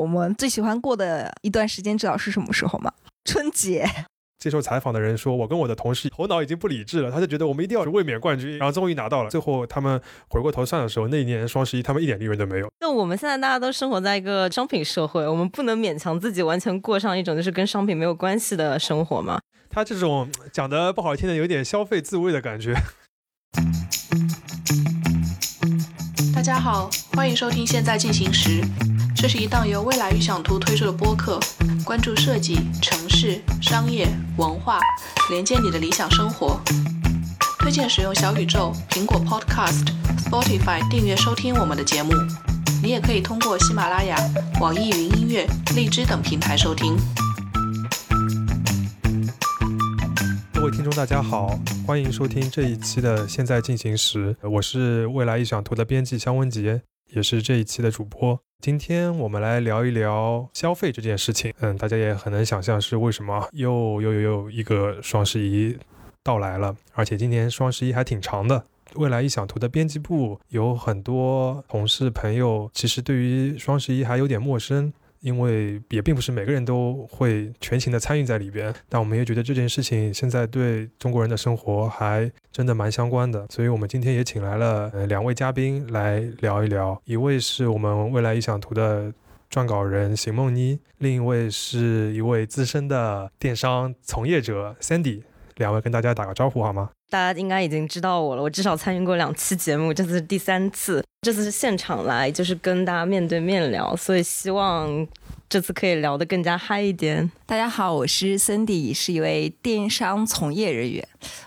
我们最喜欢过的一段时间，知道是什么时候吗？春节。接受采访的人说：“我跟我的同事头脑已经不理智了，他就觉得我们一定要卫冕冠军，然后终于拿到了。最后他们回过头算的时候，那一年双十一他们一点利润都没有。那我们现在大家都生活在一个商品社会，我们不能勉强自己完全过上一种就是跟商品没有关系的生活吗？他这种讲的不好听的，有点消费自慰的感觉。”大家好，欢迎收听《现在进行时》，这是一档由未来预想图推出的播客，关注设计、城市、商业、文化，连接你的理想生活。推荐使用小宇宙、苹果 Podcast、Spotify 订阅收听我们的节目。你也可以通过喜马拉雅、网易云音乐、荔枝等平台收听。各位听众，大家好，欢迎收听这一期的《现在进行时》，我是未来预想图的编辑香文杰，也是这一期的主播。今天我们来聊一聊消费这件事情。嗯，大家也很能想象是为什么又又又又一个双十一到来了，而且今年双十一还挺长的。未来异想图的编辑部有很多同事朋友，其实对于双十一还有点陌生。因为也并不是每个人都会全情的参与在里边，但我们也觉得这件事情现在对中国人的生活还真的蛮相关的，所以我们今天也请来了呃两位嘉宾来聊一聊，一位是我们未来臆想图的撰稿人邢梦妮，另一位是一位资深的电商从业者 Sandy，两位跟大家打个招呼好吗？大家应该已经知道我了，我至少参与过两期节目，这次是第三次。这次是现场来，就是跟大家面对面聊，所以希望这次可以聊得更加嗨一点。大家好，我是 Cindy，是一位电商从业人员。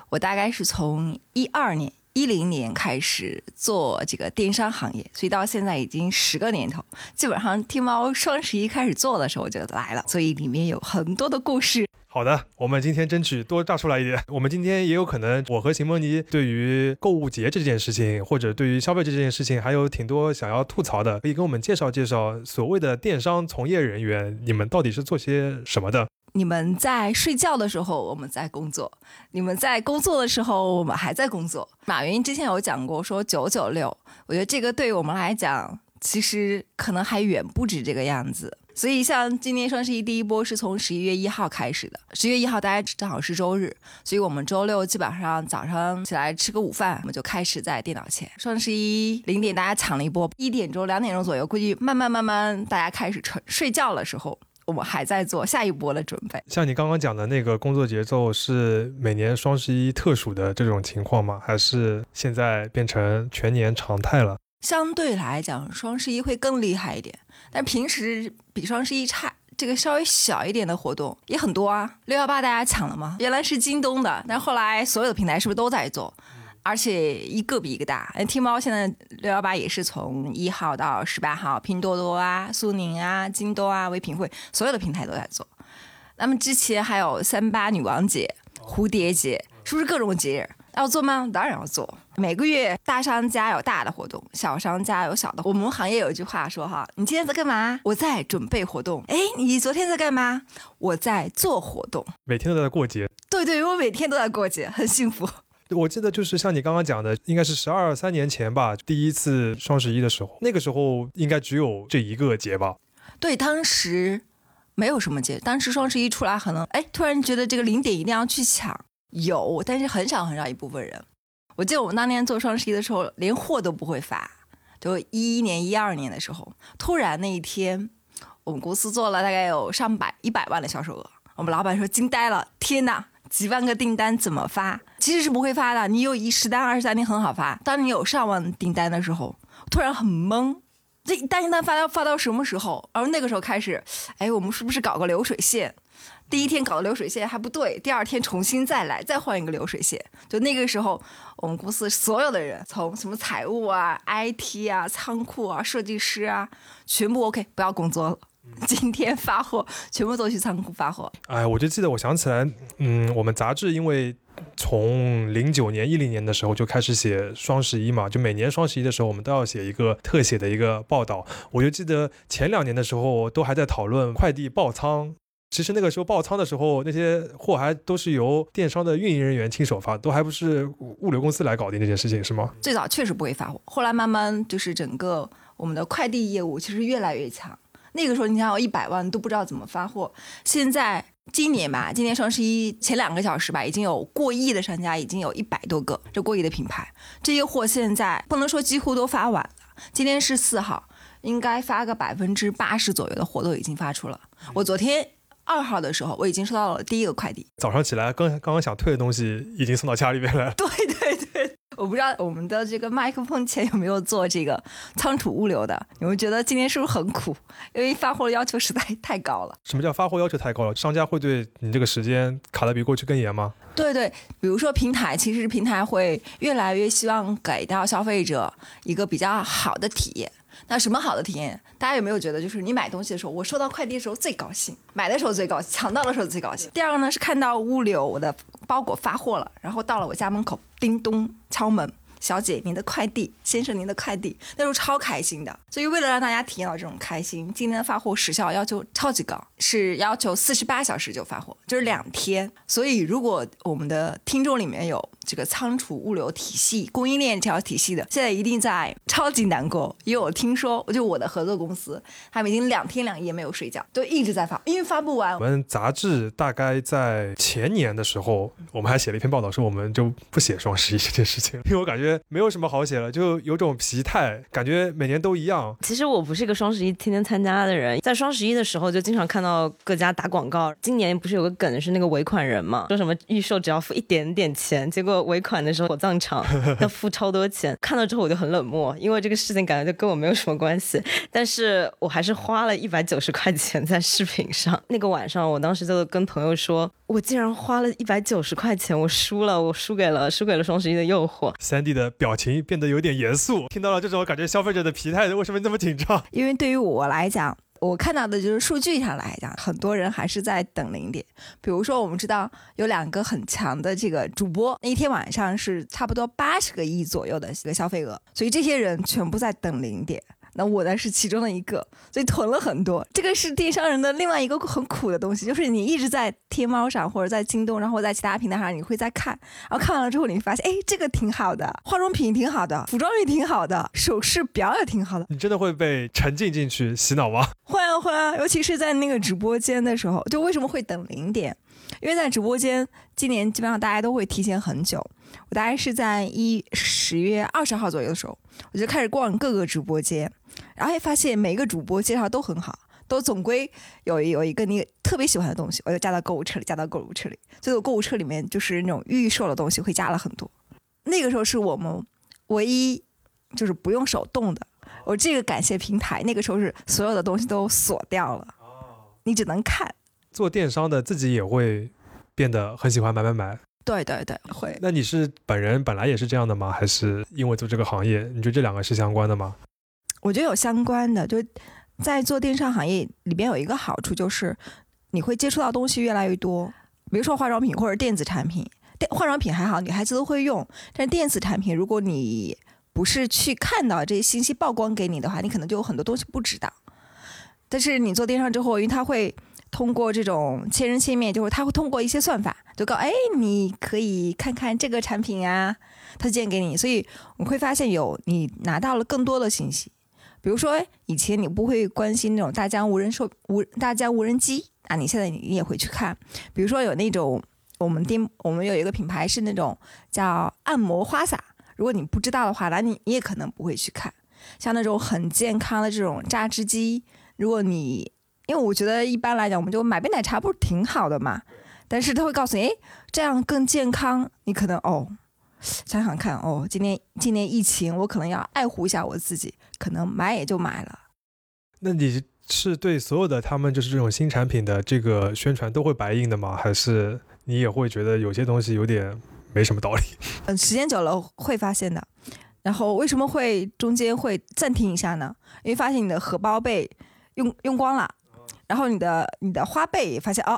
我大概是从一二年、一零年开始做这个电商行业，所以到现在已经十个年头。基本上天猫双十一开始做的时候我就来了，所以里面有很多的故事。好的，我们今天争取多炸出来一点。我们今天也有可能，我和邢梦妮对于购物节这件事情，或者对于消费这件事情，还有挺多想要吐槽的，可以跟我们介绍介绍。所谓的电商从业人员，你们到底是做些什么的？你们在睡觉的时候，我们在工作；你们在工作的时候，我们还在工作。马云之前有讲过，说九九六，我觉得这个对于我们来讲，其实可能还远不止这个样子。所以，像今年双十一第一波是从十一月一号开始的。十月一号大家正好是周日，所以我们周六基本上早上起来吃个午饭，我们就开始在电脑前。双十一零点大家抢了一波，一点钟、两点钟左右，估计慢慢慢慢大家开始睡睡觉的时候，我们还在做下一波的准备。像你刚刚讲的那个工作节奏，是每年双十一特殊的这种情况吗？还是现在变成全年常态了？相对来讲，双十一会更厉害一点。但平时比双十一差，这个稍微小一点的活动也很多啊。六幺八大家抢了吗？原来是京东的，但后来所有的平台是不是都在做？而且一个比一个大。天猫现在六幺八也是从一号到十八号，拼多多啊、苏宁啊、京东啊、唯品会，所有的平台都在做。那么之前还有三八女王节、蝴蝶节，是不是各种节日？要做吗？当然要做。每个月大商家有大的活动，小商家有小的。我们行业有一句话说哈，你今天在干嘛？我在准备活动。哎，你昨天在干嘛？我在做活动。每天都在过节。对对，我每天都在过节，很幸福。我记得就是像你刚刚讲的，应该是十二三年前吧，第一次双十一的时候，那个时候应该只有这一个节吧？对，当时没有什么节。当时双十一出来，可能哎，突然觉得这个零点一定要去抢。有，但是很少很少一部分人。我记得我们当年做双十一的时候，连货都不会发。就一一年、一二年的时候，突然那一天，我们公司做了大概有上百、一百万的销售额。我们老板说惊呆了，天哪，几万个订单怎么发？其实是不会发的。你有一十单、二十单，你很好发。当你有上万订单的时候，突然很懵，这一单一单发要发到什么时候？而那个时候开始，哎，我们是不是搞个流水线？第一天搞的流水线还不对，第二天重新再来，再换一个流水线。就那个时候，我们公司所有的人，从什么财务啊、IT 啊、仓库啊、设计师啊，全部 OK，不要工作了。今天发货，全部都去仓库发货。哎，我就记得，我想起来，嗯，我们杂志因为从零九年、一零年的时候就开始写双十一嘛，就每年双十一的时候，我们都要写一个特写的一个报道。我就记得前两年的时候，都还在讨论快递爆仓。其实那个时候爆仓的时候，那些货还都是由电商的运营人员亲手发，都还不是物流公司来搞定这件事情，是吗？最早确实不会发货，后来慢慢就是整个我们的快递业务其实越来越强。那个时候你想有一百万都不知道怎么发货，现在今年吧，今年双十一前两个小时吧，已经有过亿的商家，已经有一百多个，这过亿的品牌，这些货现在不能说几乎都发完了。今天是四号，应该发个百分之八十左右的货都已经发出了。我昨天二号的时候，我已经收到了第一个快递。早上起来刚刚刚想退的东西已经送到家里面了。对对对，我不知道我们的这个麦克风前有没有做这个仓储物流的？你们觉得今天是不是很苦？因为发货的要求实在太高了。什么叫发货要求太高了？商家会对你这个时间卡的比过去更严吗？对对，比如说平台，其实平台会越来越希望给到消费者一个比较好的体验。那什么好的体验？大家有没有觉得，就是你买东西的时候，我收到快递的时候最高兴，买的时候最高兴，抢到的时候最高兴。第二个呢是看到物流我的包裹发货了，然后到了我家门口，叮咚敲门。小姐，您的快递，先生，您的快递，那时候超开心的。所以为了让大家体验到这种开心，今天的发货时效要求超级高，是要求四十八小时就发货，就是两天。所以如果我们的听众里面有这个仓储物流体系、供应链这条体系的，现在一定在超级难过，因为我听说，就我的合作公司，他们已经两天两夜没有睡觉，就一直在发，因为发不完我。们杂志大概在前年的时候，我们还写了一篇报道，说我们就不写双十一这件事情，因为我感觉没有什么好写了，就有种疲态，感觉每年都一样。其实我不是一个双十一天天参加的人，在双十一的时候就经常看到各家打广告。今年不是有个梗是那个尾款人嘛，说什么预售只要付一点点钱，结果尾款的时候火葬场 要付超多钱。看到之后我就很冷漠，因为这个事情感觉就跟我没有什么关系。但是我还是花了一百九十块钱在饰品上。那个晚上，我当时就跟朋友说，我竟然花了一百九十块钱，我输了，我输给了输给了双十一的诱惑。三弟的表情变得有点严肃，听到了这种感觉，消费者的疲态为什么那么紧张？因为对于我来讲，我看到的就是数据上来讲，很多人还是在等零点。比如说，我们知道有两个很强的这个主播，那一天晚上是差不多八十个亿左右的一个消费额，所以这些人全部在等零点。那我呢是其中的一个，所以囤了很多。这个是电商人的另外一个很苦的东西，就是你一直在天猫上或者在京东，然后在其他平台上，你会在看，然后看完了之后，你会发现，哎，这个挺好的，化妆品挺好的，服装也挺好的，首饰表也挺好的。你真的会被沉浸进去洗脑吗？会啊会啊，尤其是在那个直播间的时候，就为什么会等零点？因为在直播间，今年基本上大家都会提前很久。我大概是在一十月二十号左右的时候，我就开始逛各个直播间，然后也发现每个主播介绍都很好，都总归有有一个你特别喜欢的东西，我就加到购物车里，加到购物车里。所以我购物车里面就是那种预售的东西会加了很多。那个时候是我们唯一就是不用手动的。我这个感谢平台，那个时候是所有的东西都锁掉了，你只能看。做电商的自己也会变得很喜欢买买买。对对对，会。那你是本人本来也是这样的吗？还是因为做这个行业，你觉得这两个是相关的吗？我觉得有相关的，就在做电商行业里边有一个好处就是你会接触到东西越来越多，比如说化妆品或者电子产品。电化妆品还好，女孩子都会用，但电子产品如果你不是去看到这些信息曝光给你的话，你可能就有很多东西不知道。但是你做电商之后，因为它会通过这种千人千面，就是它会通过一些算法，就告哎，你可以看看这个产品啊，推荐给你，所以我会发现有你拿到了更多的信息。比如说以前你不会关心那种大疆无人售无大疆无人机啊，你现在你也会去看。比如说有那种我们店我们有一个品牌是那种叫按摩花洒，如果你不知道的话，那你你也可能不会去看。像那种很健康的这种榨汁机，如果你因为我觉得一般来讲，我们就买杯奶茶不是挺好的嘛？但是他会告诉你，哎，这样更健康。你可能哦，想想看哦，今年今年疫情，我可能要爱护一下我自己，可能买也就买了。那你是对所有的他们就是这种新产品的这个宣传都会白印的吗？还是你也会觉得有些东西有点没什么道理？嗯，时间久了会发现的。然后为什么会中间会暂停一下呢？因为发现你的荷包被用用光了，然后你的你的花呗也发现哦，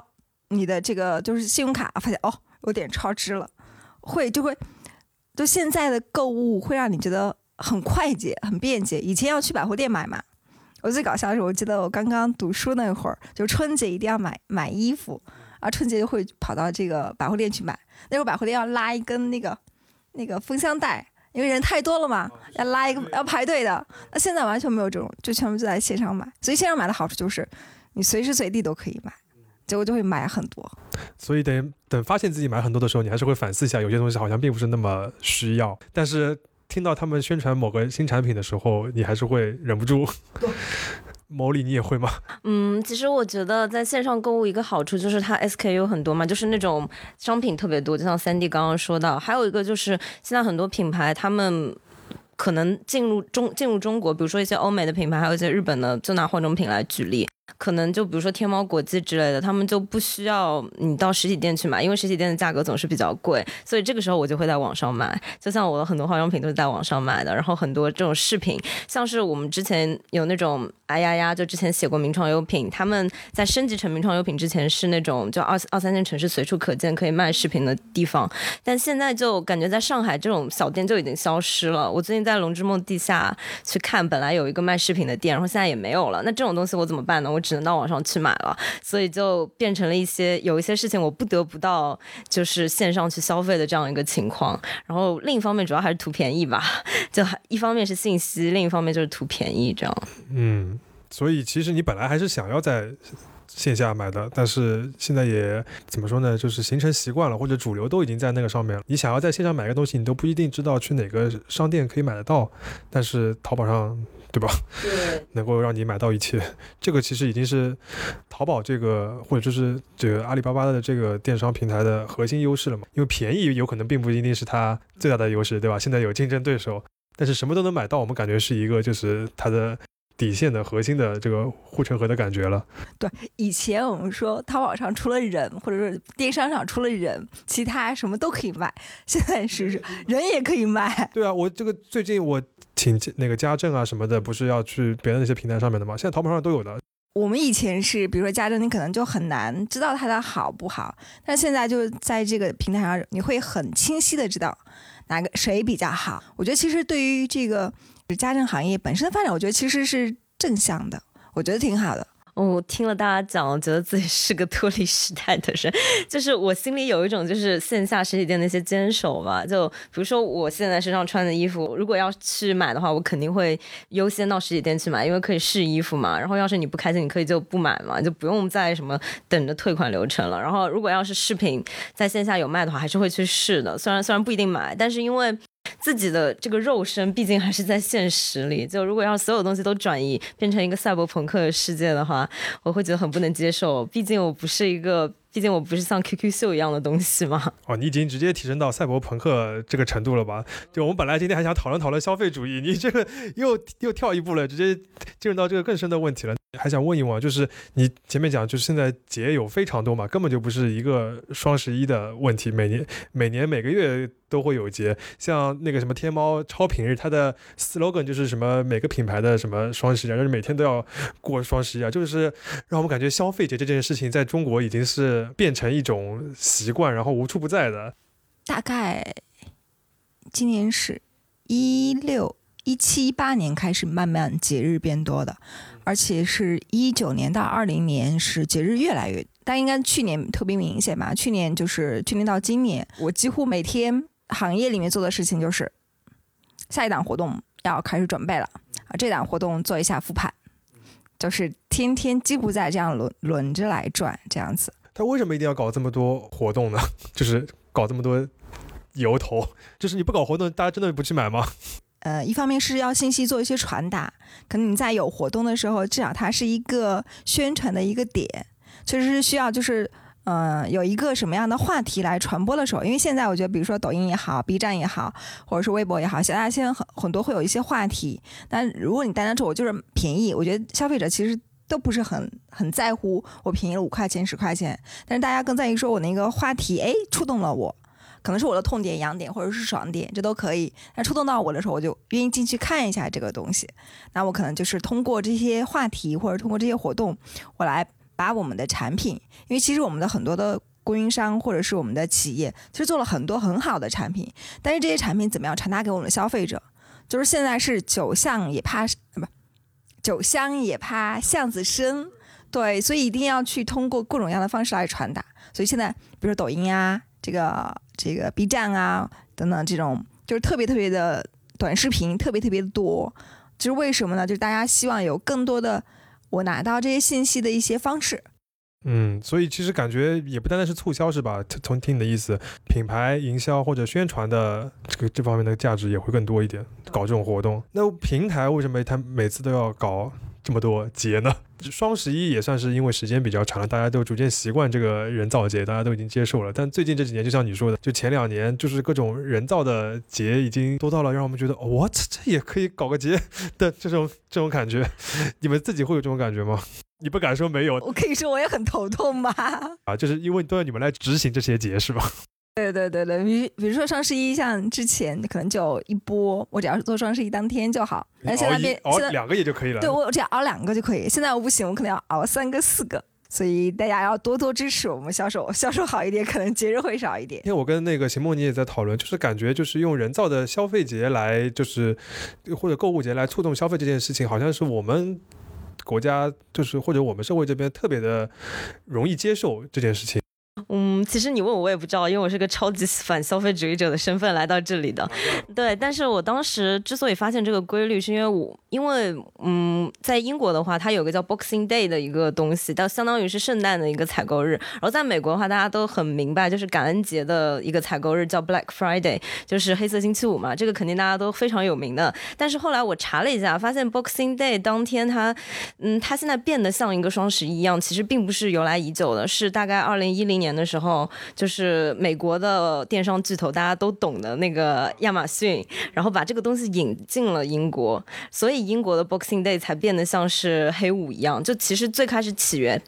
你的这个就是信用卡发现哦有点超支了，会就会就现在的购物会让你觉得很快捷、很便捷。以前要去百货店买嘛，我最搞笑的是，我记得我刚刚读书那会儿，就春节一定要买买衣服，啊，春节就会跑到这个百货店去买。那时候百货店要拉一根那个那个封箱带。因为人太多了嘛，要拉一个要排队的。那现在完全没有这种，就全部就在线上买。所以线上买的好处就是，你随时随地都可以买，结果就会买很多。所以等等发现自己买很多的时候，你还是会反思一下，有些东西好像并不是那么需要。但是听到他们宣传某个新产品的时候，你还是会忍不住。毛里你也会吗？嗯，其实我觉得在线上购物一个好处就是它 SKU 很多嘛，就是那种商品特别多，就像三 D 刚刚说到，还有一个就是现在很多品牌他们。可能进入中进入中国，比如说一些欧美的品牌，还有一些日本的，就拿化妆品来举例，可能就比如说天猫国际之类的，他们就不需要你到实体店去买，因为实体店的价格总是比较贵，所以这个时候我就会在网上买。就像我的很多化妆品都是在网上买的，然后很多这种饰品，像是我们之前有那种哎呀呀，就之前写过名创优品，他们在升级成名创优品之前是那种就二二三线城市随处可见可以卖饰品的地方，但现在就感觉在上海这种小店就已经消失了。我最近在龙之梦地下去看，本来有一个卖饰品的店，然后现在也没有了。那这种东西我怎么办呢？我只能到网上去买了，所以就变成了一些有一些事情我不得不到就是线上去消费的这样一个情况。然后另一方面主要还是图便宜吧，就一方面是信息，另一方面就是图便宜这样。嗯，所以其实你本来还是想要在线下买的，但是现在也怎么说呢，就是形成习惯了，或者主流都已经在那个上面了。你想要在线上买个东西，你都不一定知道去哪个商店可以买得到，但是淘宝上。对吧？对，能够让你买到一切，这个其实已经是淘宝这个或者就是这个阿里巴巴的这个电商平台的核心优势了嘛。因为便宜有可能并不一定是它最大的优势，对吧？现在有竞争对手，但是什么都能买到，我们感觉是一个就是它的底线的核心的这个护城河的感觉了。对，以前我们说淘宝上除了人，或者是电商上除了人，其他什么都可以卖。现在是人也可以卖。对啊，我这个最近我。请那个家政啊什么的，不是要去别的那些平台上面的吗？现在淘宝上都有的。我们以前是，比如说家政，你可能就很难知道它的好不好，但现在就在这个平台上，你会很清晰的知道哪个谁比较好。我觉得其实对于这个家政行业本身的发展，我觉得其实是正向的，我觉得挺好的。我听了大家讲，我觉得自己是个脱离时代的人，就是我心里有一种就是线下实体店的一些坚守吧。就比如说我现在身上穿的衣服，如果要去买的话，我肯定会优先到实体店去买，因为可以试衣服嘛。然后要是你不开心，你可以就不买嘛，就不用再什么等着退款流程了。然后如果要是饰品在线下有卖的话，还是会去试的。虽然虽然不一定买，但是因为。自己的这个肉身，毕竟还是在现实里。就如果让所有东西都转移变成一个赛博朋克的世界的话，我会觉得很不能接受。毕竟我不是一个。毕竟我不是像 QQ 秀一样的东西嘛。哦，你已经直接提升到赛博朋克这个程度了吧？就我们本来今天还想讨论讨论消费主义，你这个又又跳一步了，直接进入到这个更深的问题了。还想问一问，就是你前面讲，就是现在节有非常多嘛，根本就不是一个双十一的问题，每年每年每个月都会有节。像那个什么天猫超品日，它的 slogan 就是什么每个品牌的什么双十一，就是每天都要过双十一啊，就是让我们感觉消费节这件事情在中国已经是。变成一种习惯，然后无处不在的。大概今年是一六一七一八年开始慢慢节日变多的，而且是一九年到二零年是节日越来越，但应该去年特别明显吧？去年就是去年到今年，我几乎每天行业里面做的事情就是下一档活动要开始准备了啊，这档活动做一下复盘，就是天天几乎在这样轮轮着来转这样子。他为什么一定要搞这么多活动呢？就是搞这么多由头，就是你不搞活动，大家真的不去买吗？呃，一方面是要信息做一些传达，可能你在有活动的时候，至少它是一个宣传的一个点，确实是需要就是嗯有一个什么样的话题来传播的时候，因为现在我觉得，比如说抖音也好 B 站也好，或者是微博也好，现在现在很很多会有一些话题，但如果你单单说我就是便宜，我觉得消费者其实。都不是很很在乎我便宜了五块钱十块钱，但是大家更在意说我那个话题哎触动了我，可能是我的痛点痒点或者是爽点，这都可以。那触动到我的时候，我就愿意进去看一下这个东西。那我可能就是通过这些话题或者通过这些活动，我来把我们的产品，因为其实我们的很多的供应商或者是我们的企业，其实做了很多很好的产品，但是这些产品怎么样传达给我们的消费者？就是现在是酒香也怕不。酒香也怕巷子深，对，所以一定要去通过各种各样的方式来传达。所以现在，比如说抖音啊，这个这个 B 站啊等等这种就是特别特别的短视频，特别特别的多。就是为什么呢？就是大家希望有更多的我拿到这些信息的一些方式。嗯，所以其实感觉也不单单是促销是吧？从听你的意思，品牌营销或者宣传的这个这方面的价值也会更多一点。搞这种活动，那平台为什么他每次都要搞这么多节呢？双十一也算是因为时间比较长了，大家都逐渐习惯这个人造节，大家都已经接受了。但最近这几年，就像你说的，就前两年，就是各种人造的节已经多到了让我们觉得，我这这也可以搞个节的这种这种感觉。你们自己会有这种感觉吗？你不敢说没有，我可以说我也很头痛吧。啊，就是因为都要你们来执行这些节是吧？对对对对，比比如说双十一，像之前可能就一波，我只要是做双十一当天就好。那现在变，熬两个也就可以了。对我只要熬两个就可以。现在我不行，我可能要熬三个、四个。所以大家要多多支持我们销售，销售好一点，可能节日会少一点。因为我跟那个邢梦妮也在讨论，就是感觉就是用人造的消费节来，就是或者购物节来触动消费这件事情，好像是我们。国家就是或者我们社会这边特别的容易接受这件事情。嗯，其实你问我，我也不知道，因为我是个超级反消费主义者的身份来到这里的。对，但是我当时之所以发现这个规律，是因为我因为嗯，在英国的话，它有个叫 Boxing Day 的一个东西，到相当于是圣诞的一个采购日。然后在美国的话，大家都很明白，就是感恩节的一个采购日叫 Black Friday，就是黑色星期五嘛，这个肯定大家都非常有名的。但是后来我查了一下，发现 Boxing Day 当天它，嗯，它现在变得像一个双十一一样，其实并不是由来已久的，是大概二零一零年。年的时候，就是美国的电商巨头，大家都懂的那个亚马逊，然后把这个东西引进了英国，所以英国的 Boxing Day 才变得像是黑五一样。就其实最开始起源。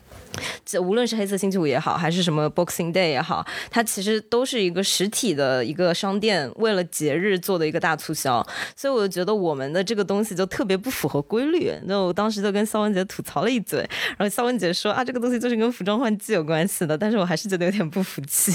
这无论是黑色星期五也好，还是什么 Boxing Day 也好，它其实都是一个实体的一个商店为了节日做的一个大促销，所以我就觉得我们的这个东西就特别不符合规律。那我当时就跟肖文杰吐槽了一嘴，然后肖文杰说啊，这个东西就是跟服装换季有关系的，但是我还是觉得有点不服气。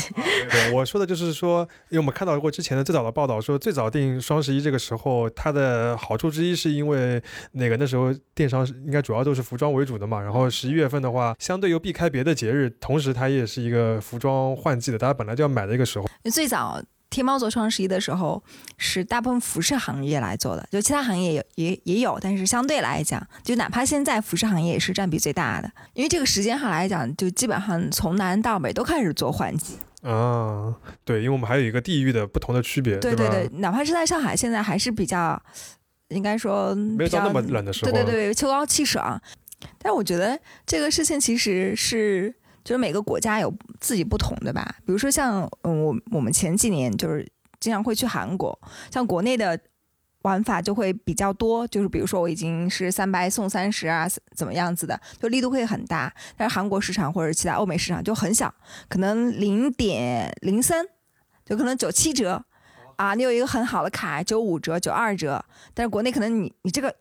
对，我说的就是说，因为我们看到过之前的最早的报道，说最早定双十一这个时候，它的好处之一是因为那个那时候电商应该主要都是服装为主的嘛，然后十一月份的话，相对。又避开别的节日，同时它也是一个服装换季的，大家本来就要买的一个时候。最早天猫做双十一的时候，是大部分服饰行业来做的，就其他行业也也也有，但是相对来讲，就哪怕现在服饰行业也是占比最大的，因为这个时间上来讲，就基本上从南到北都开始做换季。啊，对，因为我们还有一个地域的不同的区别，对对对，哪怕是在上海，现在还是比较，应该说没有到那么冷的时候，对对对，秋高气爽。但我觉得这个事情其实是，就是每个国家有自己不同的吧。比如说像，嗯，我我们前几年就是经常会去韩国，像国内的玩法就会比较多，就是比如说我已经是三百送三十啊，怎么样子的，就力度会很大。但是韩国市场或者其他欧美市场就很小，可能零点零三，就可能九七折啊，你有一个很好的卡，九五折、九二折。但是国内可能你你这个。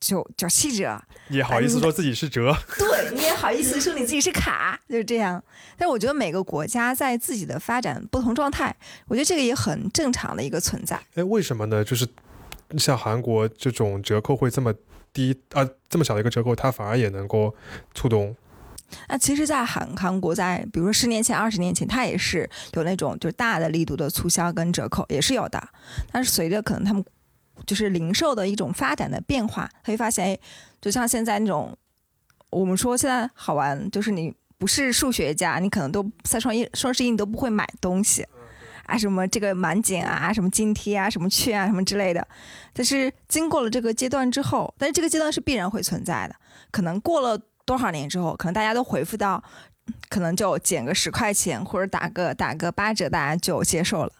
九九七折，也好意思说自己是折？对，你也好意思说你自己是卡，就是这样。但是我觉得每个国家在自己的发展不同状态，我觉得这个也很正常的一个存在。哎，为什么呢？就是像韩国这种折扣会这么低啊，这么小的一个折扣，它反而也能够触动。那其实，在韩韩国，在比如说十年前、二十年前，它也是有那种就是大的力度的促销跟折扣，也是有的。但是随着可能他们。就是零售的一种发展的变化，会发现，哎，就像现在那种，我们说现在好玩，就是你不是数学家，你可能都在双一双十一你都不会买东西，啊，什么这个满减啊，什么津贴啊，什么券啊，什么之类的。但是经过了这个阶段之后，但是这个阶段是必然会存在的，可能过了多少年之后，可能大家都回复到，可能就减个十块钱或者打个打个八折，大家就接受了。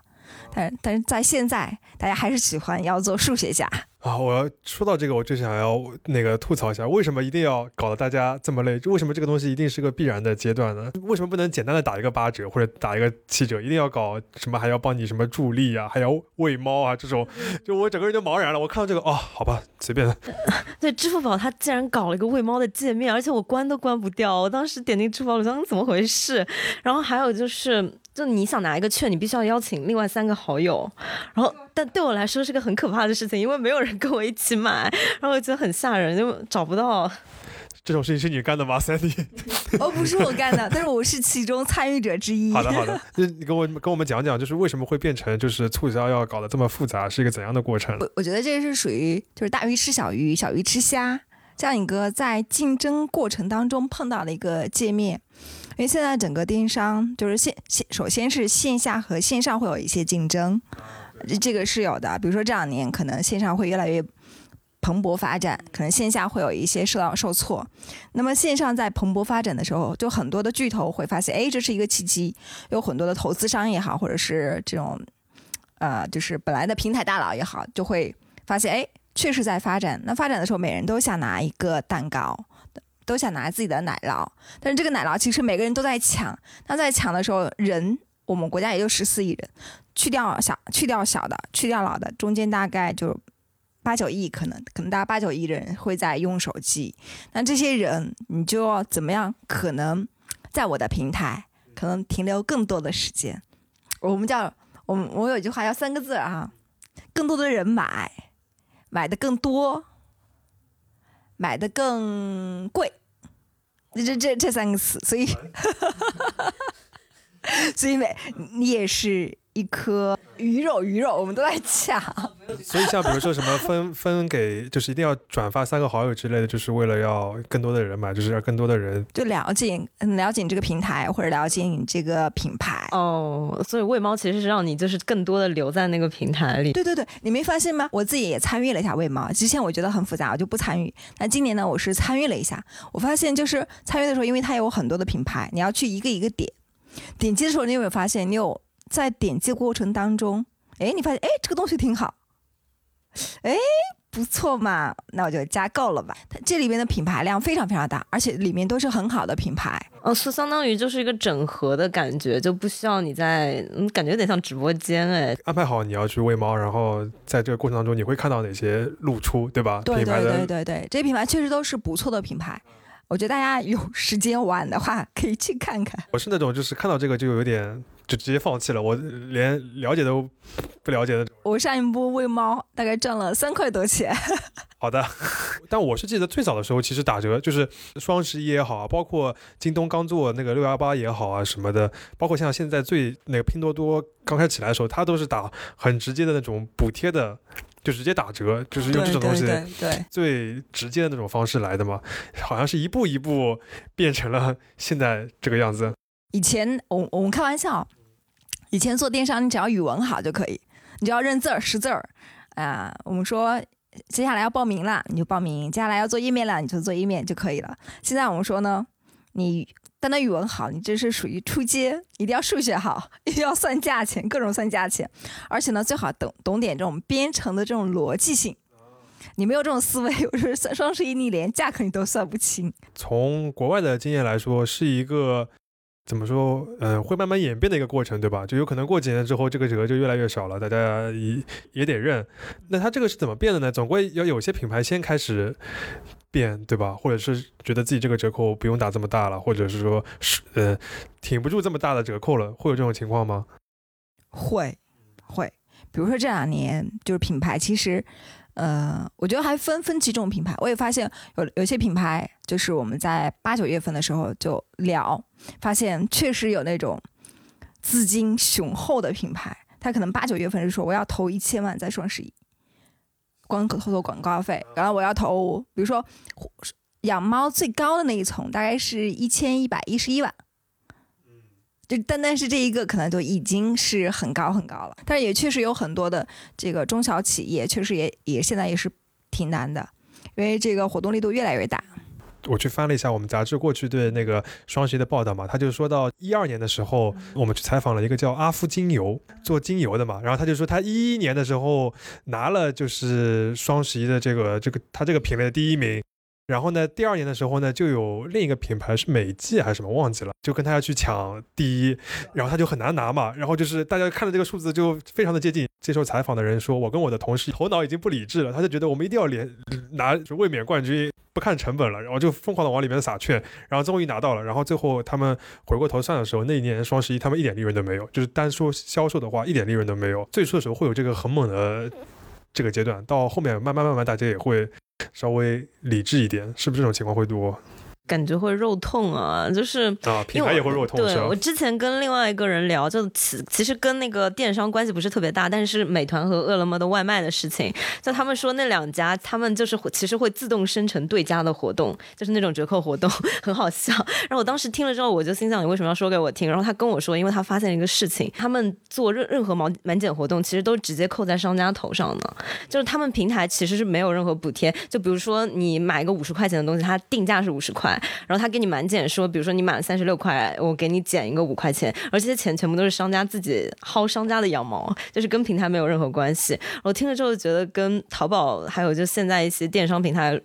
但但是在现在，大家还是喜欢要做数学家。啊！我要说到这个，我就想要那个吐槽一下，为什么一定要搞得大家这么累？为什么这个东西一定是个必然的阶段呢？为什么不能简单的打一个八折或者打一个七折？一定要搞什么还要帮你什么助力啊，还要喂猫啊这种？就我整个人就茫然了。我看到这个，哦，好吧，随便。对，支付宝它竟然搞了一个喂猫的界面，而且我关都关不掉。我当时点进支付宝，我想怎么回事？然后还有就是。就你想拿一个券，你必须要邀请另外三个好友，然后但对我来说是个很可怕的事情，因为没有人跟我一起买，然后我觉得很吓人，就找不到。这种事情是你干的吗，Sandy？哦，不是我干的，但是我是其中参与者之一。好的，好的，那你跟我跟我们讲讲，就是为什么会变成就是促销要搞得这么复杂，是一个怎样的过程？我我觉得这个是属于就是大鱼吃小鱼，小鱼吃虾这样一个在竞争过程当中碰到的一个界面。因为现在整个电商就是线线，首先是线下和线上会有一些竞争，这个是有的。比如说这两年可能线上会越来越蓬勃发展，可能线下会有一些受到受挫。那么线上在蓬勃发展的时候，就很多的巨头会发现，哎，这是一个契机，有很多的投资商也好，或者是这种呃，就是本来的平台大佬也好，就会发现，哎，确实在发展。那发展的时候，每人都想拿一个蛋糕。都想拿自己的奶酪，但是这个奶酪其实每个人都在抢。那在抢的时候，人我们国家也就十四亿人，去掉小去掉小的，去掉老的，中间大概就八九亿，可能可能大概八九亿人会在用手机。那这些人，你就要怎么样？可能在我的平台，可能停留更多的时间。我们叫我们我有一句话叫三个字啊，更多的人买，买的更多。买的更贵，这这这三个词，所以，所以每你也是一颗鱼肉，鱼肉我们都在抢。所以像比如说什么分分给，就是一定要转发三个好友之类的，就是为了要更多的人嘛，就是让更多的人就了解了解你这个平台或者了解你这个品牌哦。所以喂猫其实是让你就是更多的留在那个平台里。对对对，你没发现吗？我自己也参与了一下喂猫，之前我觉得很复杂，我就不参与。那今年呢，我是参与了一下，我发现就是参与的时候，因为它有很多的品牌，你要去一个一个点，点击的时候，你有没有发现，你有在点击过程当中，哎，你发现哎这个东西挺好。哎，不错嘛，那我就加购了吧。它这里边的品牌量非常非常大，而且里面都是很好的品牌。哦，是相当于就是一个整合的感觉，就不需要你在，嗯，感觉有点像直播间哎。安排好你要去喂猫，然后在这个过程当中，你会看到哪些露出，对吧？对对对对对，这些品牌确实都是不错的品牌。我觉得大家有 时间玩的话，可以去看看。我是那种就是看到这个就有点。就直接放弃了，我连了解都不了解的。我上一波喂猫大概赚了三块多钱。好的，但我是记得最早的时候，其实打折就是双十一也好啊，包括京东刚做那个六幺八也好啊什么的，包括像现在最那个拼多多刚开始起来的时候，它都是打很直接的那种补贴的，就直接打折，就是用这种东西对最直接的那种方式来的嘛，好像是一步一步变成了现在这个样子。以前我我们开玩笑。以前做电商，你只要语文好就可以，你只要认字儿识字儿，啊，我们说接下来要报名了，你就报名；接下来要做页面了，你就做页面就可以了。现在我们说呢，你单单语文好，你这是属于初阶，一定要数学好，一定要算价钱，各种算价钱，而且呢，最好懂懂点这种编程的这种逻辑性。你没有这种思维，我说双十一你连价格你都算不清。从国外的经验来说，是一个。怎么说？嗯，会慢慢演变的一个过程，对吧？就有可能过几年之后，这个折就越来越少了，大家也也得认。那它这个是怎么变的呢？总归要有些品牌先开始变，对吧？或者是觉得自己这个折扣不用打这么大了，或者是说是呃挺不住这么大的折扣了，会有这种情况吗？会，会。比如说这两年，就是品牌其实。呃，我觉得还分分几种品牌。我也发现有有些品牌，就是我们在八九月份的时候就聊，发现确实有那种资金雄厚的品牌，他可能八九月份是说我要投一千万在双十一，光投投广告费，然后我要投，比如说养猫最高的那一层大概是一千一百一十一万。就单单是这一个，可能就已经是很高很高了。但是也确实有很多的这个中小企业，确实也也现在也是挺难的，因为这个活动力度越来越大。我去翻了一下我们杂志过去对那个双十一的报道嘛，他就说到一二年的时候，我们去采访了一个叫阿芙精油做精油的嘛，然后他就说他一一年的时候拿了就是双十一的这个这个他这个品类的第一名。然后呢，第二年的时候呢，就有另一个品牌是美纪还是什么忘记了，就跟他要去抢第一，然后他就很难拿嘛。然后就是大家看到这个数字就非常的接近。接受采访的人说：“我跟我的同事头脑已经不理智了，他就觉得我们一定要连拿卫冕冠军，不看成本了，然后就疯狂的往里面撒券，然后终于拿到了。然后最后他们回过头算的时候，那一年双十一他们一点利润都没有，就是单说销售的话一点利润都没有。最初的时候会有这个很猛的这个阶段，到后面慢慢慢慢大家也会。”稍微理智一点，是不是这种情况会多？感觉会肉痛啊，就是啊，品牌也会肉痛对我？之前跟另外一个人聊，就其其实跟那个电商关系不是特别大，但是美团和饿了么的外卖的事情，就他们说那两家他们就是会其实会自动生成对家的活动，就是那种折扣活动，很好笑。然后我当时听了之后，我就心想你为什么要说给我听？然后他跟我说，因为他发现一个事情，他们做任任何满满减活动，其实都直接扣在商家头上的，就是他们平台其实是没有任何补贴。就比如说你买一个五十块钱的东西，它定价是五十块，然后他给你满减说，比如说你买了三十六块，我给你减一个五块钱，而这些钱全部都是商家自己薅商家的羊毛，就是跟平台没有任何关系。我听了之后觉得跟淘宝还有就现在一些电商平台。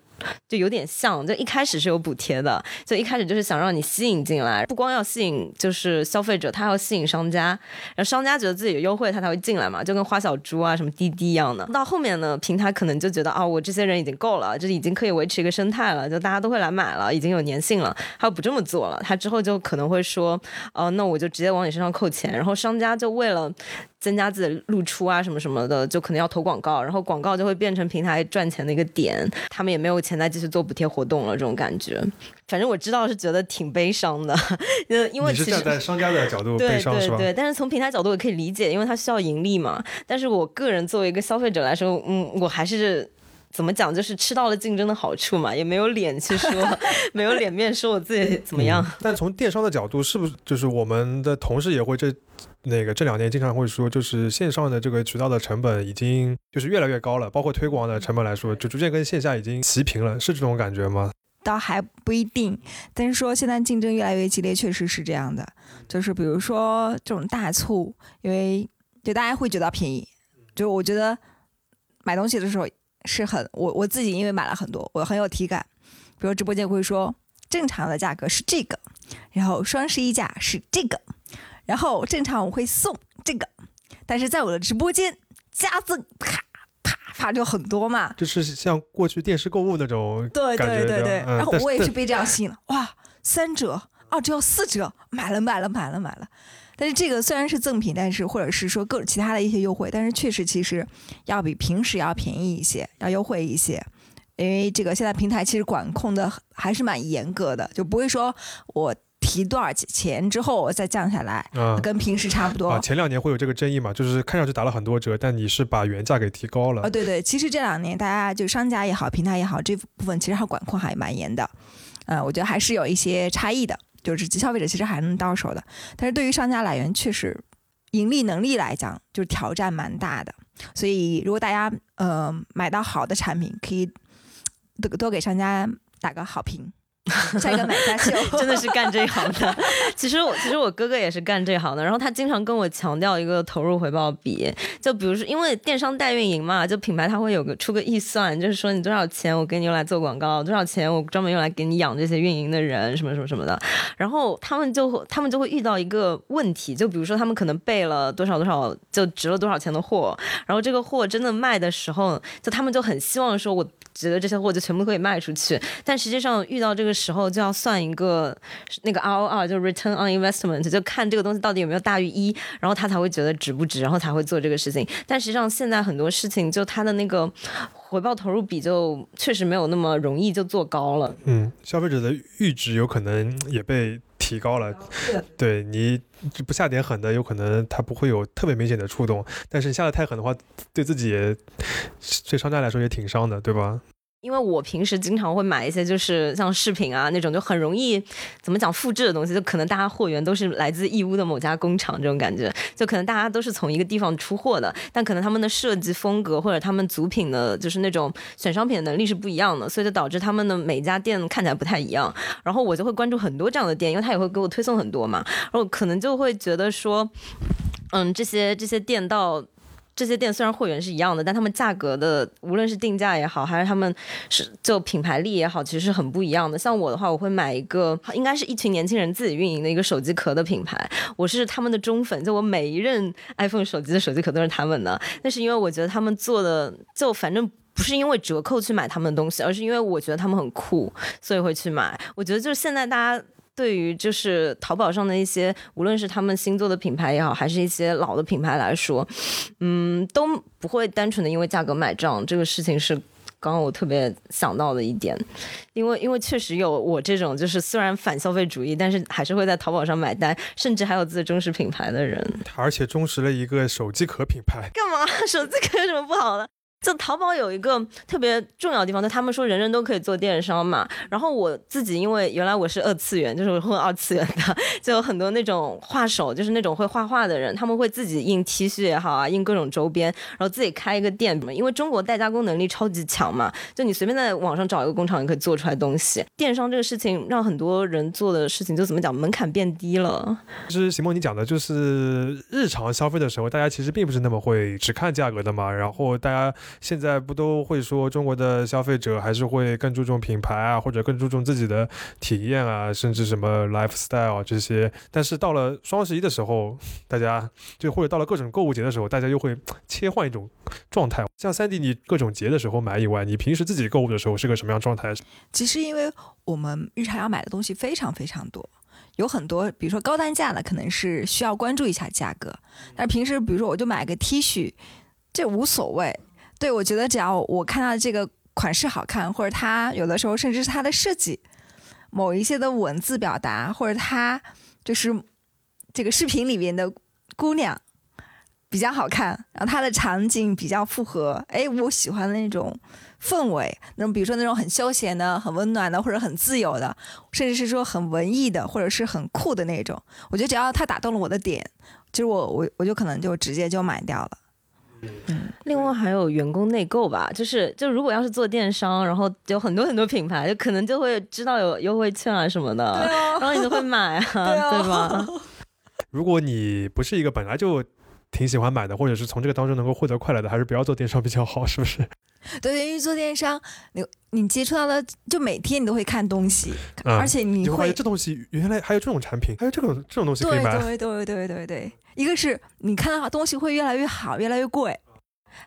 就有点像，就一开始是有补贴的，就一开始就是想让你吸引进来，不光要吸引就是消费者，他要吸引商家，然后商家觉得自己有优惠，他才会进来嘛，就跟花小猪啊什么滴滴一样的。到后面呢，平台可能就觉得啊，我这些人已经够了，就已经可以维持一个生态了，就大家都会来买了，已经有粘性了，他不这么做了，他之后就可能会说，呃，那我就直接往你身上扣钱，然后商家就为了。增加自己的露出啊什么什么的，就可能要投广告，然后广告就会变成平台赚钱的一个点，他们也没有钱再继续做补贴活动了，这种感觉。反正我知道是觉得挺悲伤的，呃，因为你是站在商家的角度悲伤是吧？对对，但是从平台角度也可以理解，因为它需要盈利嘛。但是我个人作为一个消费者来说，嗯，我还是。怎么讲？就是吃到了竞争的好处嘛，也没有脸去说，没有脸面说我自己怎么样。但从电商的角度，是不是就是我们的同事也会这那个这两年经常会说，就是线上的这个渠道的成本已经就是越来越高了，包括推广的成本来说，就逐渐跟线下已经齐平了，是这种感觉吗？倒还不一定，但是说现在竞争越来越激烈，确实是这样的。就是比如说这种大促，因为就大家会觉得便宜，就我觉得买东西的时候是很我我自己因为买了很多，我很有体感。比如直播间会说正常的价格是这个，然后双十一价是这个，然后正常我会送这个，但是在我的直播间加赠啪啪啪就很多嘛，就是像过去电视购物那种对对对对，嗯然后我也是被这样吸引了，哇，三折，哦，只要四折，买了买了买了买了。但是这个虽然是赠品，但是或者是说各其他的一些优惠，但是确实其实要比平时要便宜一些，要优惠一些。因为这个现在平台其实管控的还是蛮严格的，就不会说我提多少钱之后再降下来，啊跟平时差不多。啊，前两年会有这个争议嘛，就是看上去打了很多折，但你是把原价给提高了哦，。对对，其实这两年大家就商家也好，平台也好，这部分其实还管控还蛮严的。呃、我觉得还是有一些差异的，就是消费者其实还能到手的，但是对于商家来源，确实盈利能力来讲，就是挑战蛮大的。所以如果大家呃买到好的产品，可以多多给商家打个好评。下一个买家秀 真的是干这一行的。其实我其实我哥哥也是干这行的，然后他经常跟我强调一个投入回报比，就比如说因为电商代运营嘛，就品牌它会有个出个预算，就是说你多少钱我给你用来做广告，多少钱我专门用来给你养这些运营的人，什么什么什么的。然后他们就会他们就会遇到一个问题，就比如说他们可能备了多少多少就值了多少钱的货，然后这个货真的卖的时候，就他们就很希望说我。觉得这些货就全部可以卖出去，但实际上遇到这个时候就要算一个那个 ROR，就 Return on Investment，就看这个东西到底有没有大于一，然后他才会觉得值不值，然后才会做这个事情。但实际上现在很多事情就它的那个回报投入比就确实没有那么容易就做高了。嗯，消费者的阈值有可能也被提高了。对你不下点狠的，有可能他不会有特别明显的触动，但是你下的太狠的话，对自己也对商家来说也挺伤的，对吧？因为我平时经常会买一些就是像饰品啊那种就很容易怎么讲复制的东西，就可能大家货源都是来自义乌的某家工厂这种感觉，就可能大家都是从一个地方出货的，但可能他们的设计风格或者他们组品的就是那种选商品的能力是不一样的，所以就导致他们的每家店看起来不太一样。然后我就会关注很多这样的店，因为他也会给我推送很多嘛，然后可能就会觉得说，嗯，这些这些店到。这些店虽然货源是一样的，但他们价格的无论是定价也好，还是他们是就品牌力也好，其实是很不一样的。像我的话，我会买一个应该是一群年轻人自己运营的一个手机壳的品牌，我是他们的忠粉，就我每一任 iPhone 手机的手机壳都是他们的。那是因为我觉得他们做的就反正。不是因为折扣去买他们的东西，而是因为我觉得他们很酷，所以会去买。我觉得就是现在大家对于就是淘宝上的一些，无论是他们新做的品牌也好，还是一些老的品牌来说，嗯，都不会单纯的因为价格买账，这个事情是刚刚我特别想到的一点，因为因为确实有我这种就是虽然反消费主义，但是还是会在淘宝上买单，甚至还有自己忠实品牌的人。而且忠实了一个手机壳品牌。干嘛？手机壳有什么不好的？就淘宝有一个特别重要的地方，就他们说人人都可以做电商嘛。然后我自己因为原来我是二次元，就是混二次元的，就有很多那种画手，就是那种会画画的人，他们会自己印 T 恤也好啊，印各种周边，然后自己开一个店。因为中国代加工能力超级强嘛，就你随便在网上找一个工厂，也可以做出来东西。电商这个事情让很多人做的事情就怎么讲，门槛变低了。其实席梦你讲的就是日常消费的时候，大家其实并不是那么会只看价格的嘛，然后大家。现在不都会说中国的消费者还是会更注重品牌啊，或者更注重自己的体验啊，甚至什么 lifestyle 这些。但是到了双十一的时候，大家就或者到了各种购物节的时候，大家又会切换一种状态。像三弟，你各种节的时候买以外，你平时自己购物的时候是个什么样状态？其实因为我们日常要买的东西非常非常多，有很多，比如说高单价的，可能是需要关注一下价格。但平时，比如说我就买个 T 恤，这无所谓。对，我觉得只要我看到这个款式好看，或者它有的时候甚至是它的设计，某一些的文字表达，或者它就是这个视频里面的姑娘比较好看，然后它的场景比较符合，哎，我喜欢的那种氛围，那种比如说那种很休闲的、很温暖的，或者很自由的，甚至是说很文艺的，或者是很酷的那种，我觉得只要它打动了我的点，其实我我我就可能就直接就买掉了。嗯，另外还有员工内购吧，就是就如果要是做电商，然后有很多很多品牌，就可能就会知道有优惠券啊什么的，然后你就会买啊，对吧？如果你不是一个本来就挺喜欢买的，或者是从这个当中能够获得快乐的，还是不要做电商比较好，是不是？对，因为做电商，你你接触到的，就每天你都会看东西，而且你会这东西原来还有这种产品，还有这种这种东西可以买，对对对对对。一个是你看到东西会越来越好，越来越贵，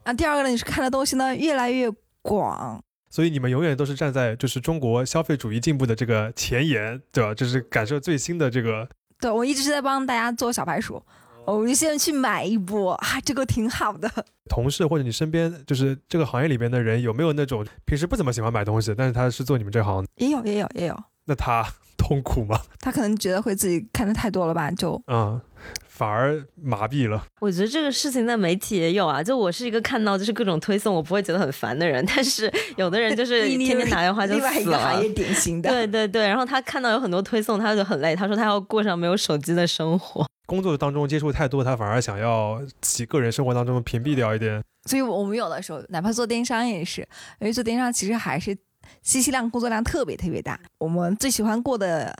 啊，第二个呢，你是看的东西呢越来越广，所以你们永远都是站在就是中国消费主义进步的这个前沿，对吧？就是感受最新的这个。对，我一直是在帮大家做小白鼠，我就先去买一波啊，这个挺好的。同事或者你身边就是这个行业里边的人，有没有那种平时不怎么喜欢买东西，但是他是做你们这行？也有，也有，也有。那他 痛苦吗？他可能觉得会自己看的太多了吧，就嗯。反而麻痹了。我觉得这个事情在媒体也有啊。就我是一个看到就是各种推送，我不会觉得很烦的人。但是有的人就是 天天打电话就死了。另外一个行业典型的。对对对。然后他看到有很多推送，他就很累。他说他要过上没有手机的生活。工作当中接触太多，他反而想要自己个人生活当中屏蔽掉一点。所以我们有的时候，哪怕做电商也是，因为做电商其实还是信息量、工作量特别特别大。我们最喜欢过的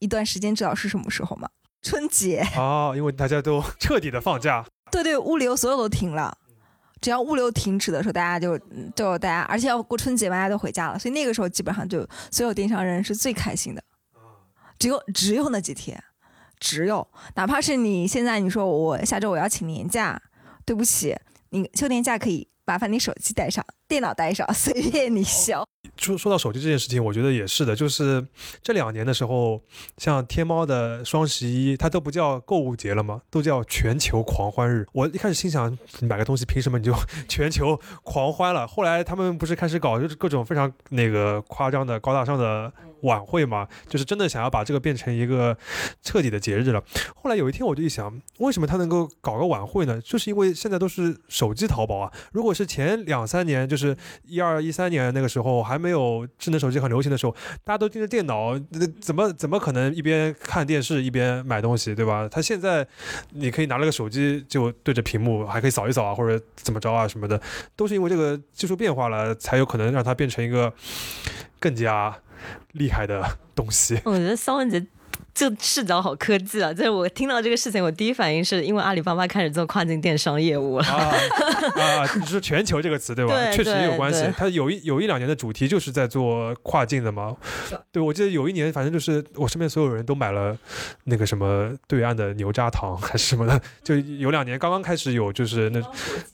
一段时间，知道是什么时候吗？春节哦，因为大家都 彻底的放假，对对，物流所有都停了。只要物流停止的时候，大家就就大家，而且要过春节，大家都回家了，所以那个时候基本上就所有电商人是最开心的。只有只有那几天，只有哪怕是你现在你说我下周我要请年假，对不起，你休年假可以。麻烦你手机带上，电脑带上，随便你消。说说到手机这件事情，我觉得也是的，就是这两年的时候，像天猫的双十一，它都不叫购物节了吗？都叫全球狂欢日。我一开始心想，你买个东西凭什么你就 全球狂欢了？后来他们不是开始搞就是各种非常那个夸张的高大上的。晚会嘛，就是真的想要把这个变成一个彻底的节日了。后来有一天我就一想，为什么他能够搞个晚会呢？就是因为现在都是手机淘宝啊。如果是前两三年，就是一二一三年那个时候还没有智能手机很流行的时候，大家都盯着电脑，怎么怎么可能一边看电视一边买东西，对吧？他现在你可以拿了个手机就对着屏幕，还可以扫一扫啊，或者怎么着啊什么的，都是因为这个技术变化了，才有可能让它变成一个更加。厉害的东西，我觉得肖文杰这视角好科技啊！就是我听到这个事情，我第一反应是因为阿里巴巴开始做跨境电商业务了 啊！你说“全球”这个词对吧？确实也有关系。它有一有一两年的主题就是在做跨境的嘛。对，我记得有一年，反正就是我身边所有人都买了那个什么对岸的牛轧糖还是什么的。就有两年刚刚开始有就是那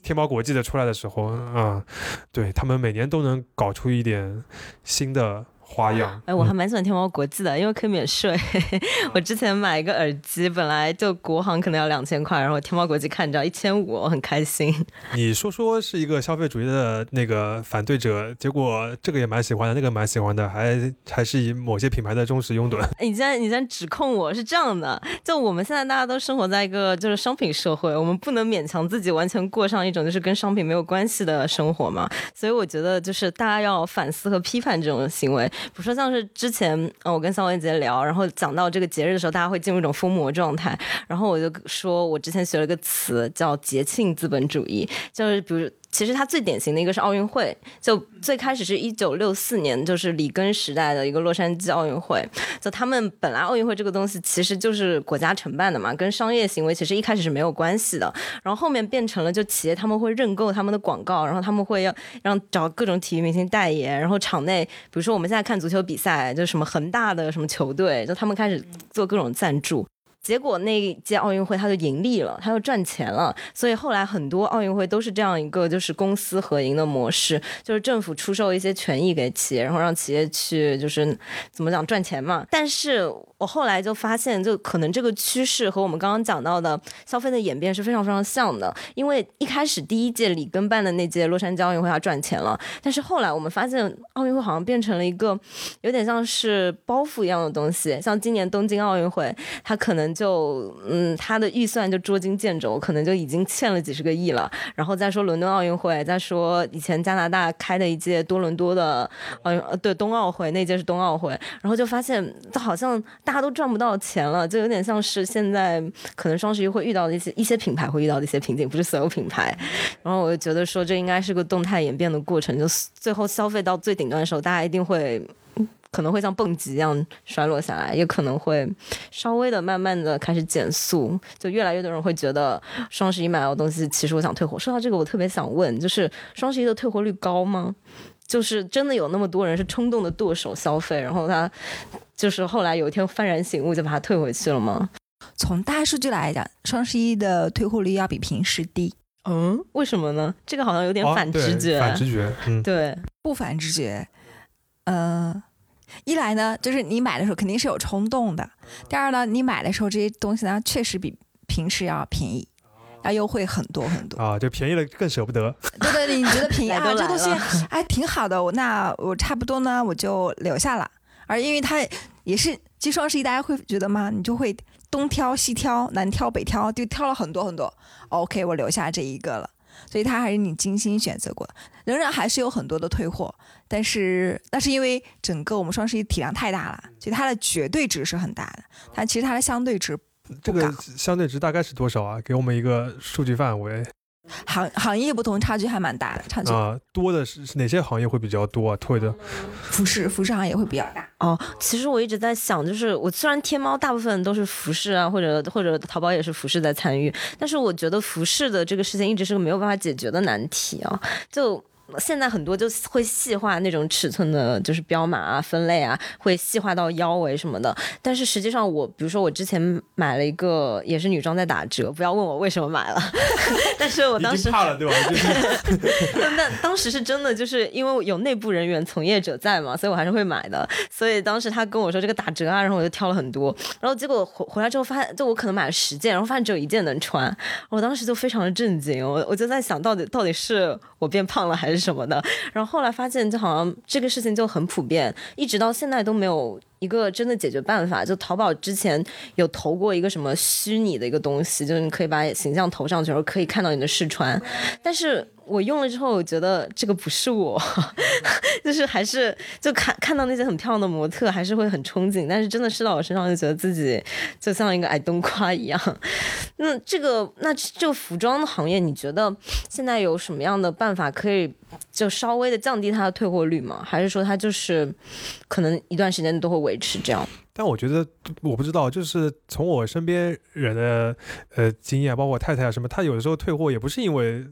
天猫国际的出来的时候啊，对他们每年都能搞出一点新的。花样。哎，我还嗯蛮喜欢天猫国际的，因为可以免税。我之前买一个耳机，本来就国行可能要两千块，然后天猫国际看着一千五，我很开心。你说说是一个消费主义的那个反对者，结果这个也蛮喜欢的，那个蛮喜欢的，还还是以某些品牌的忠实拥趸。你现在你现在指控我是这样的，就我们现在大家都生活在一个就是商品社会，我们不能勉强自己完全过上一种就是跟商品没有关系的生活嘛。所以我觉得就是大家要反思和批判这种行为。比如说像是之前嗯我跟肖文杰聊，然后讲到这个节日的时候，大家会进入一种疯魔状态，然后我就说我之前学了个词叫节庆资本主义，就是比如。其实它最典型的一个是奥运会，就最开始是一九六四年，就是里根时代的一个洛杉矶奥运会。就他们本来奥运会这个东西其实就是国家承办的嘛，跟商业行为其实一开始是没有关系的。然后后面变成了就企业他们会认购他们的广告，然后他们会要让找各种体育明星代言，然后场内比如说我们现在看足球比赛，就什么恒大的什么球队，就他们开始做各种赞助。结果那一届奥运会它就盈利了，它就赚钱了，所以后来很多奥运会都是这样一个就是公私合营的模式，就是政府出售一些权益给企业，然后让企业去就是怎么讲赚钱嘛。但是我后来就发现，就可能这个趋势和我们刚刚讲到的消费的演变是非常非常像的，因为一开始第一届里根办的那届洛杉矶奥运会它赚钱了，但是后来我们发现奥运会好像变成了一个有点像是包袱一样的东西，像今年东京奥运会，它可能就嗯，他的预算就捉襟见肘，可能就已经欠了几十个亿了。然后再说伦敦奥运会，再说以前加拿大开的一届多伦多的奥运，呃，对，冬奥会那届是冬奥会，然后就发现好像大家都赚不到钱了，就有点像是现在可能双十一会遇到的一些一些品牌会遇到的一些瓶颈，不是所有品牌。然后我就觉得说这应该是个动态演变的过程，就最后消费到最顶端的时候，大家一定会。可能会像蹦极一样摔落下来，也可能会稍微的、慢慢的开始减速，就越来越多人会觉得双十一买到的东西，其实我想退货。说到这个，我特别想问，就是双十一的退货率高吗？就是真的有那么多人是冲动的剁手消费，然后他就是后来有一天幡然醒悟，就把它退回去了吗？从大数据来讲，双十一的退货率要比平时低，嗯，为什么呢？这个好像有点哦反直觉。反直觉，嗯，对，不反直觉。呃，一来呢，就是你买的时候肯定是有冲动的；第二呢，你买的时候这些东西呢，确实比平时要便宜，要优惠很多很多。啊，就便宜了更舍不得。对对，对你觉得便宜来 啊，这东西哎挺好的，我那我差不多呢，我就留下了。而因为它也是，其实双十一大家会觉得吗？你就会东挑西挑，南挑北挑，就挑了很多很多。OK，我留下这一个了。所以它还是你精心选择过的，仍然还是有很多的退货，但是那是因为整个我们双十一体量太大了，所以它的绝对值是很大的，但其实它的相对值这个相对值大概是多少啊？给我们一个数据范围行行业不同，差距还蛮大的，差距啊。多的是是哪些行业会比较多啊？退的服饰服饰行业会比较大。哦，其实我一直在想，就是我虽然天猫大部分都是服饰啊，或者或者淘宝也是服饰在参与，但是我觉得服饰的这个事情一直是个没有办法解决的难题啊，就。现在很多就会细化那种尺寸的，就是标码啊、分类啊，会细化到腰围什么的。但是实际上我，比如说我之前买了一个也是女装在打折，不要问我为什么买了，但是我当时怕了，对吧？就是那当时是真的，就是因为有内部人员从业者在嘛，所以我还是会买的。所以当时他跟我说这个打折啊，然后我就挑了很多，然后结果回回来之后发现，就我可能买了十件，然后发现只有一件能穿，我当时就非常的震惊，我我就在想到底到底是我变胖了还是什么的。然后后来发现，就好像这个事情就很普遍，一直到现在都没有。一个真的解决办法，就淘宝之前有投过一个什么虚拟的一个东西，就是你可以把形象投上去，然后可以看到你的试穿。但是我用了之后，我觉得这个不是我，就是还是就看看到那些很漂亮的模特，还是会很憧憬。但是真的试到我身上，就觉得自己就像一个矮冬瓜一样。那这个那这个服装的行业，你觉得现在有什么样的办法可以就稍微的降低它的退货率吗？还是说它就是可能一段时间都会维持这样？但我觉得我不知道，就是从我身边人的呃经验，包括我太太啊什么，她有的时候退货也不是因为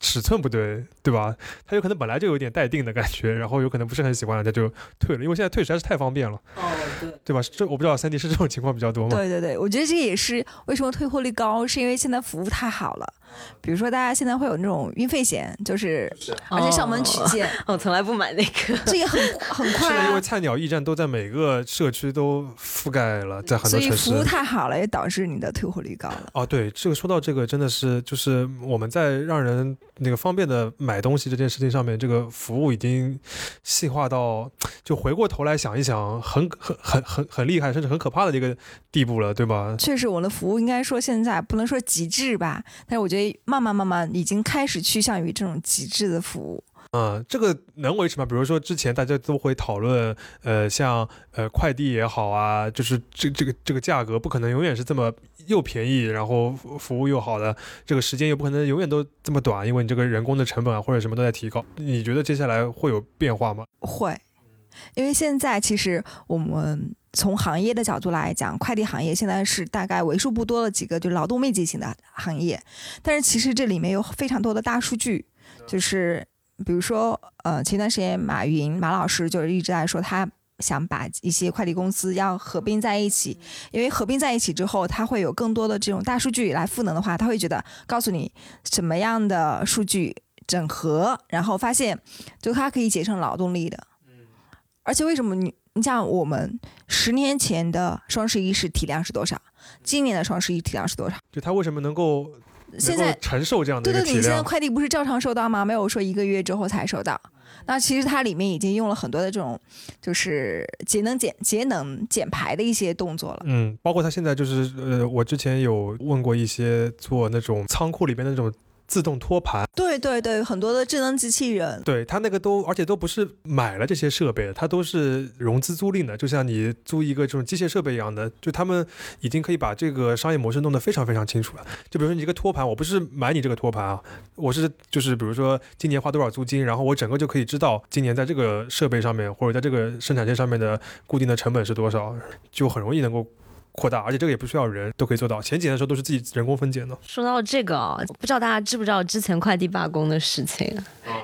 尺寸不对，对吧？他有可能本来就有点待定的感觉，然后有可能不是很喜欢，他就退了，因为现在退实在是太方便了，哦，对，对吧？这我不知道三 D 是这种情况比较多吗？对对对，我觉得这也是为什么退货率高，是因为现在服务太好了。比如说，大家现在会有那种运费险，就是而且上门取件，我从来不买那个，这也很很快现在因为啊。菜鸟驿站都在每个社区都覆盖了，在很多城市所以服务。太好了，也导致你的退货率高了。哦，对，这个说到这个，真的是就是我们在让人那个方便的买东西这件事情上面，这个服务已经细化到，就回过头来想一想，很很很很很厉害，甚至很可怕的一个地步了，对吧？确实，我的服务应该说现在不能说极致吧，但是我觉得慢慢慢慢已经开始趋向于这种极致的服务。嗯，这个能维持吗？比如说之前大家都会讨论，呃，像呃快递也好啊，就是这这个这个价格不可能永远是这么又便宜，然后服服务又好的，这个时间又不可能永远都这么短，因为你这个人工的成本啊或者什么都在提高。你觉得接下来会有变化吗？会，因为现在其实我们从行业的角度来讲，快递行业现在是大概为数不多的几个就是劳动密集型的行业，但是其实这里面有非常多的大数据，就是比如说呃前段时间马云马老师就是一直在说他。想把一些快递公司要合并在一起，因为合并在一起之后，它会有更多的这种大数据来赋能的话，他会觉得告诉你什么样的数据整合，然后发现就它可以节省劳动力的。而且为什么你你像我们十年前的双十一是体量是多少？今年的双十一体量是多少？就它为什么能够现在够承受这样的对对你现在？快递不是照常收到吗？没有说一个月之后才收到。那其实它里面已经用了很多的这种，就是节能减节能减排的一些动作了。嗯，包括它现在就是呃，我之前有问过一些做那种仓库里边的那种自动托盘。对对对，很多的智能机器人，对它那个都，而且都不是买了这些设备的，它都是融资租赁的，就像你租一个这种机械设备一样的，就他们已经可以把这个商业模式弄得非常非常清楚了。就比如说你一个托盘，我不是买你这个托盘啊，我是就是比如说今年花多少租金，然后我整个就可以知道今年在这个设备上面或者在这个生产线上面的固定的成本是多少，就很容易能够扩大，而且这个也不需要人都可以做到。前几年的时候都是自己人工分拣的。说到这个啊、不知道大家知不知道之前快递罢工的事情？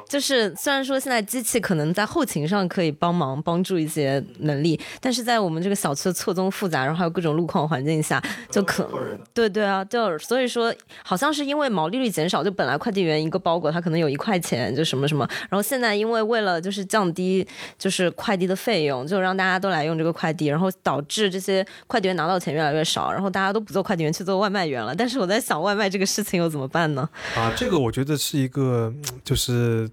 就是虽然说现在机器可能在后勤上可以帮忙帮助一些能力，但是在我们这个小区的错综复杂，然后还有各种路况环境下，就可对对啊，就所以说好像是因为毛利率减少，就本来快递员一个包裹他可能有一块钱，就什么什么，然后现在因为为了就是降低就是快递的费用，就让大家都来用这个快递，然后导致这些快递员拿到钱越来越少，然后大家都不做快递员去做外卖员了。但是我在想，外卖这个事情又怎么办呢？啊，这个我觉得是一个，嗯就是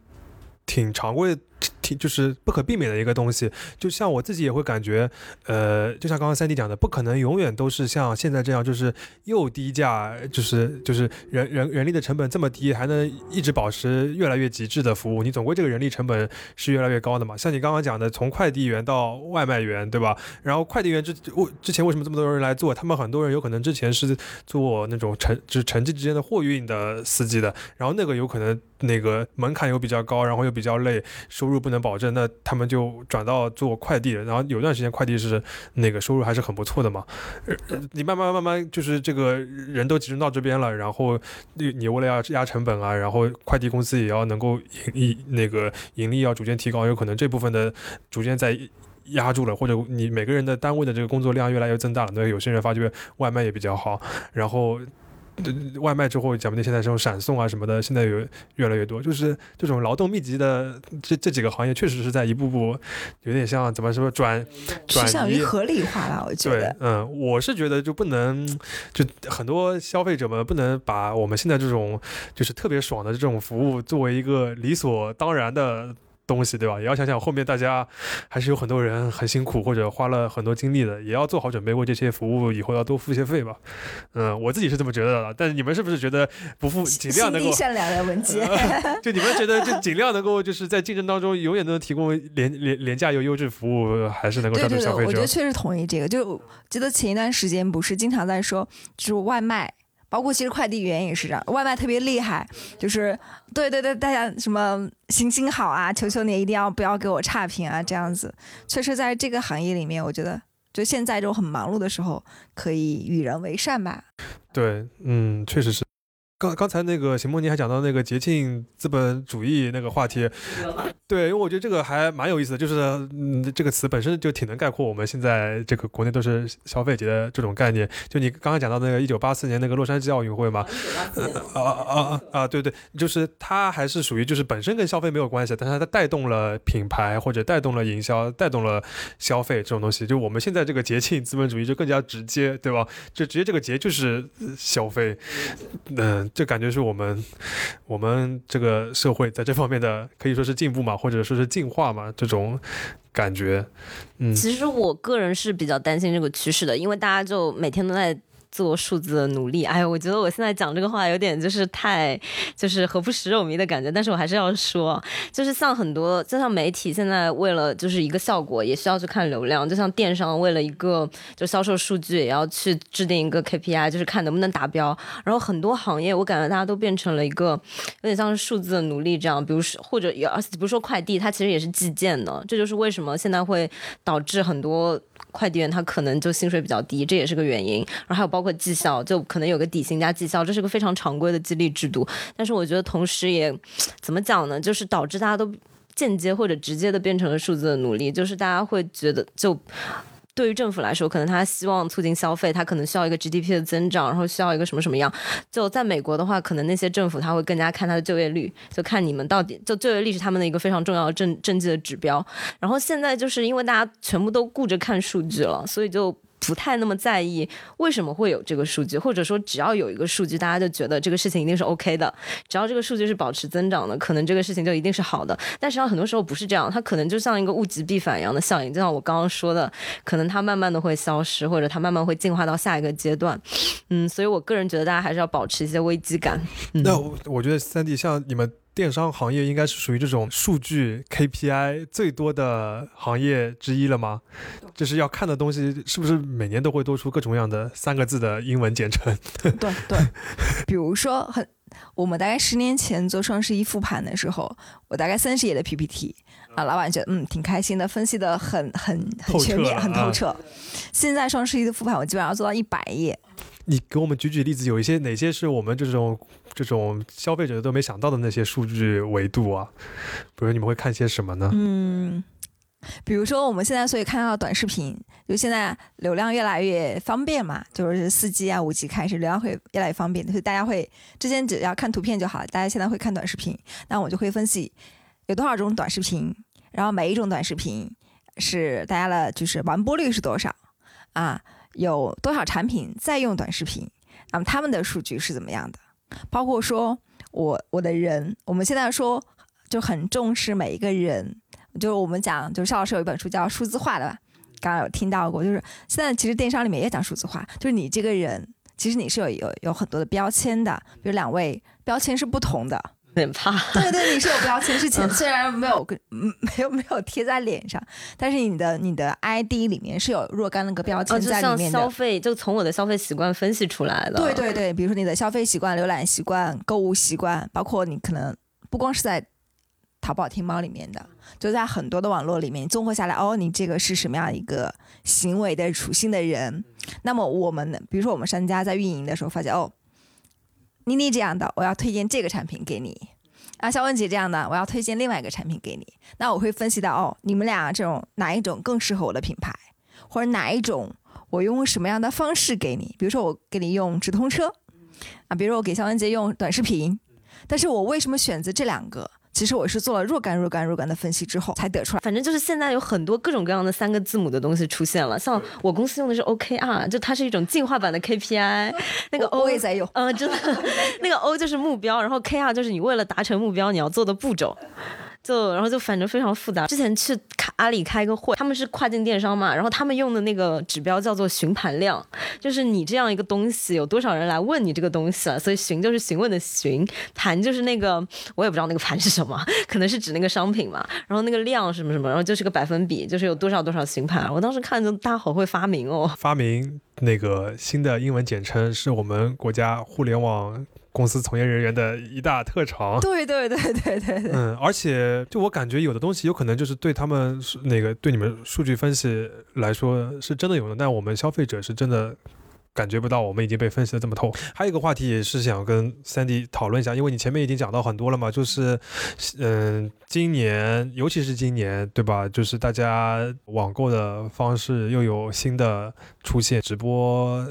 挺常规、挺就是不可避免的一个东西。就像我自己也会感觉，呃，就像刚刚三弟讲的，不可能永远都是像现在这样，就是又低价，就是就是人人人力的成本这么低，还能一直保持越来越极致的服务。你总归这个人力成本是越来越高的嘛。像你刚刚讲的，从快递员到外卖员，对吧？然后快递员之为之前为什么这么多人来做？他们很多人有可能之前是做那种城就是城际之间的货运的司机的，然后那个有可能那个门槛又比较高，然后又比较累，收入不能保证，那他们就转到做快递。然后有段时间快递是那个收入还是很不错的嘛。呃你慢慢慢慢就是这个人都集中到这边了，然后你你为了要压成本啊，然后快递公司也要能够盈利那个盈利要逐渐提高，有可能这部分的逐渐在。压住了，或者你每个人的单位的这个工作量越来越增大了，那有些人发觉外卖也比较好，然后。呃外卖之后，讲不定现在这种闪送啊什么的，现在有越来越多，就是这种劳动密集的这这几个行业，确实是在一步步有点像怎么说转转向于合理化了，我觉对得，。嗯，我是觉得就不能，就很多消费者们不能把我们现在这种就是特别爽的这种服务作为一个理所当然的东西，对吧？也要想想后面大家还是有很多人很辛苦或者花了很多精力的，也要做好准备，为这些服务以后要多付一些费吧。嗯，我自己是这么觉得的，但是你们是不是觉得不付 尽量心能够地善良的文杰，就你们觉得，就尽量能够就是在竞争当中，永远都能提供廉廉廉价又优质服务，还是能够抓住对对对，消费者我觉得。确实同意这个。就记得前一段时间不是经常在说，就是外卖，包括其实快递员也是这样，外卖特别厉害，就是对对对，大家什么行行好啊，求求你一定要不要给我差评啊，这样子。确实在这个行业里面，我觉得就现在这种很忙碌的时候，可以与人为善吧。对，嗯，确实是。刚刚才那个邢梦妮还讲到那个节庆资本主义那个话题，对，因为我觉得这个还蛮有意思的，就是嗯，这个词本身就挺能概括我们现在这个国内都是消费节的这种概念。就你刚刚讲到那个一九八四年那个洛杉矶奥运会嘛，啊啊啊啊，对对，就是它还是属于就是本身跟消费没有关系，但是它带动了品牌或者带动了营销，带动了消费这种东西。就我们现在这个节庆资本主义就更加直接，对吧？就直接这个节就是消费，嗯。这感觉是我们，我们这个社会在这方面的可以说是进步嘛，或者说是进化嘛，这种感觉。嗯，其实我个人是比较担心这个趋势的，因为大家就每天都在。做数字的努力，哎，我觉得我现在讲这个话有点就是太，就是何不食肉糜的感觉。但是我还是要说，就是像很多，就像媒体现在为了就是一个效果，也需要去看流量；就像电商为了一个就销售数据，也要去制定一个 KPI，就是看能不能达标。然后很多行业，我感觉大家都变成了一个有点像是数字的奴隶这样。比如说或者有，比如说快递，它其实也是计件的。这就是为什么现在会导致很多快递员他可能就薪水比较低，这也是个原因。然后还有包。括绩效就可能有个底薪加绩效，这是个非常常规的激励制度。但是我觉得同时也怎么讲呢？就是导致大家都间接或者直接的变成了数字的努力。就是大家会觉得，就对于政府来说，可能他希望促进消费，他可能需要一个 GDP 的增长，然后需要一个什么什么样。就在美国的话，可能那些政府他会更加看他的就业率，就看你们到底就就业率是他们的一个非常重要的政政绩的指标。然后现在就是因为大家全部都顾着看数据了，所以就。不太那么在意为什么会有这个数据，或者说只要有一个数据，大家就觉得这个事情一定是 OK 的。只要这个数据是保持增长的，可能这个事情就一定是好的。但实际上很多时候不是这样，它可能就像一个物极必反一样的效应。就像我刚刚说的，可能它慢慢的会消失，或者它慢慢会进化到下一个阶段。嗯，所以我个人觉得大家还是要保持一些危机感。那我我觉得三弟像你们。电商行业应该是属于这种数据 KPI 最多的行业之一了吗？就是要看的东西是不是每年都会多出各种各样的三个字的英文简称？对对，比如说很，我们大概十年前做双十一复盘的时候，我大概三十页的 PPT 啊，老板觉得嗯挺开心的，分析的很很很全面，很透彻。现在双十一的复盘，我基本上要做到一百页。你给我们举举例子，有一些哪些是我们这种这种消费者都没想到的那些数据维度啊？比如你们会看些什么呢？嗯，比如说我们现在所以看到短视频，就现在流量越来越方便嘛，就是四 G 啊、五 G 开始，流量会越来越方便，所以大家会之前只要看图片就好，大家现在会看短视频，那我就会分析有多少种短视频，然后每一种短视频是大家的就是完播率是多少啊？有多少产品在用短视频？那么他们的数据是怎么样的？包括说我我的人，我们现在说就很重视每一个人。就是我们讲，就是邵老师有一本书叫《数字化》的吧？刚刚有听到过。就是现在其实电商里面也讲数字化，就是你这个人其实你是有有有很多的标签的，比如两位标签是不同的。有点怕，对对，你是有标签，是 前虽然没有跟没有没有贴在脸上，但是你的你的 ID 里面是有若干那个标签在里面的。消费就从我的消费习惯分析出来的。对对对，比如说你的消费习惯、浏览习惯、购物习惯，包括你可能不光是在淘宝、天猫里面的，就在很多的网络里面综合下来，哦，你这个是什么样一个行为的属性的人？那么我们比如说我们商家在运营的时候发现，哦。妮妮这样的，我要推荐这个产品给你；啊，肖文杰这样的，我要推荐另外一个产品给你。那我会分析到，哦，你们俩这种哪一种更适合我的品牌，或者哪一种我用什么样的方式给你？比如说我给你用直通车，啊，比如说我给肖文杰用短视频，但是我为什么选择这两个？其实我是做了若干若干若干的分析之后才得出来。反正就是现在有很多各种各样的三个字母的东西出现了，像我公司用的是 OKR，就它是一种进化版的 KPI。那个 O 也在用，嗯，真的，那个 O 就是目标，然后 KR 就是你为了达成目标你要做的步骤。就然后就反正非常复杂。之前去阿里开个会，他们是跨境电商嘛，然后他们用的那个指标叫做询盘量，就是你这样一个东西有多少人来问你这个东西了。所以询就是询问的询，盘就是那个我也不知道那个盘是什么，可能是指那个商品嘛。然后那个量什么什么，然后就是个百分比，就是有多少多少询盘。我当时看就大家好会发明哦，发明那个新的英文简称是我们国家互联网。公司从业人员的一大特长，对对对对对对，嗯，而且就我感觉有的东西有可能就是对他们那个对你们数据分析来说是真的有的，但我们消费者是真的感觉不到我们已经被分析的这么透。还有一个话题也是想跟 Sandy 讨论一下，因为你前面已经讲到很多了嘛，就是，嗯，今年尤其是今年，对吧？就是大家网购的方式又有新的出现，直播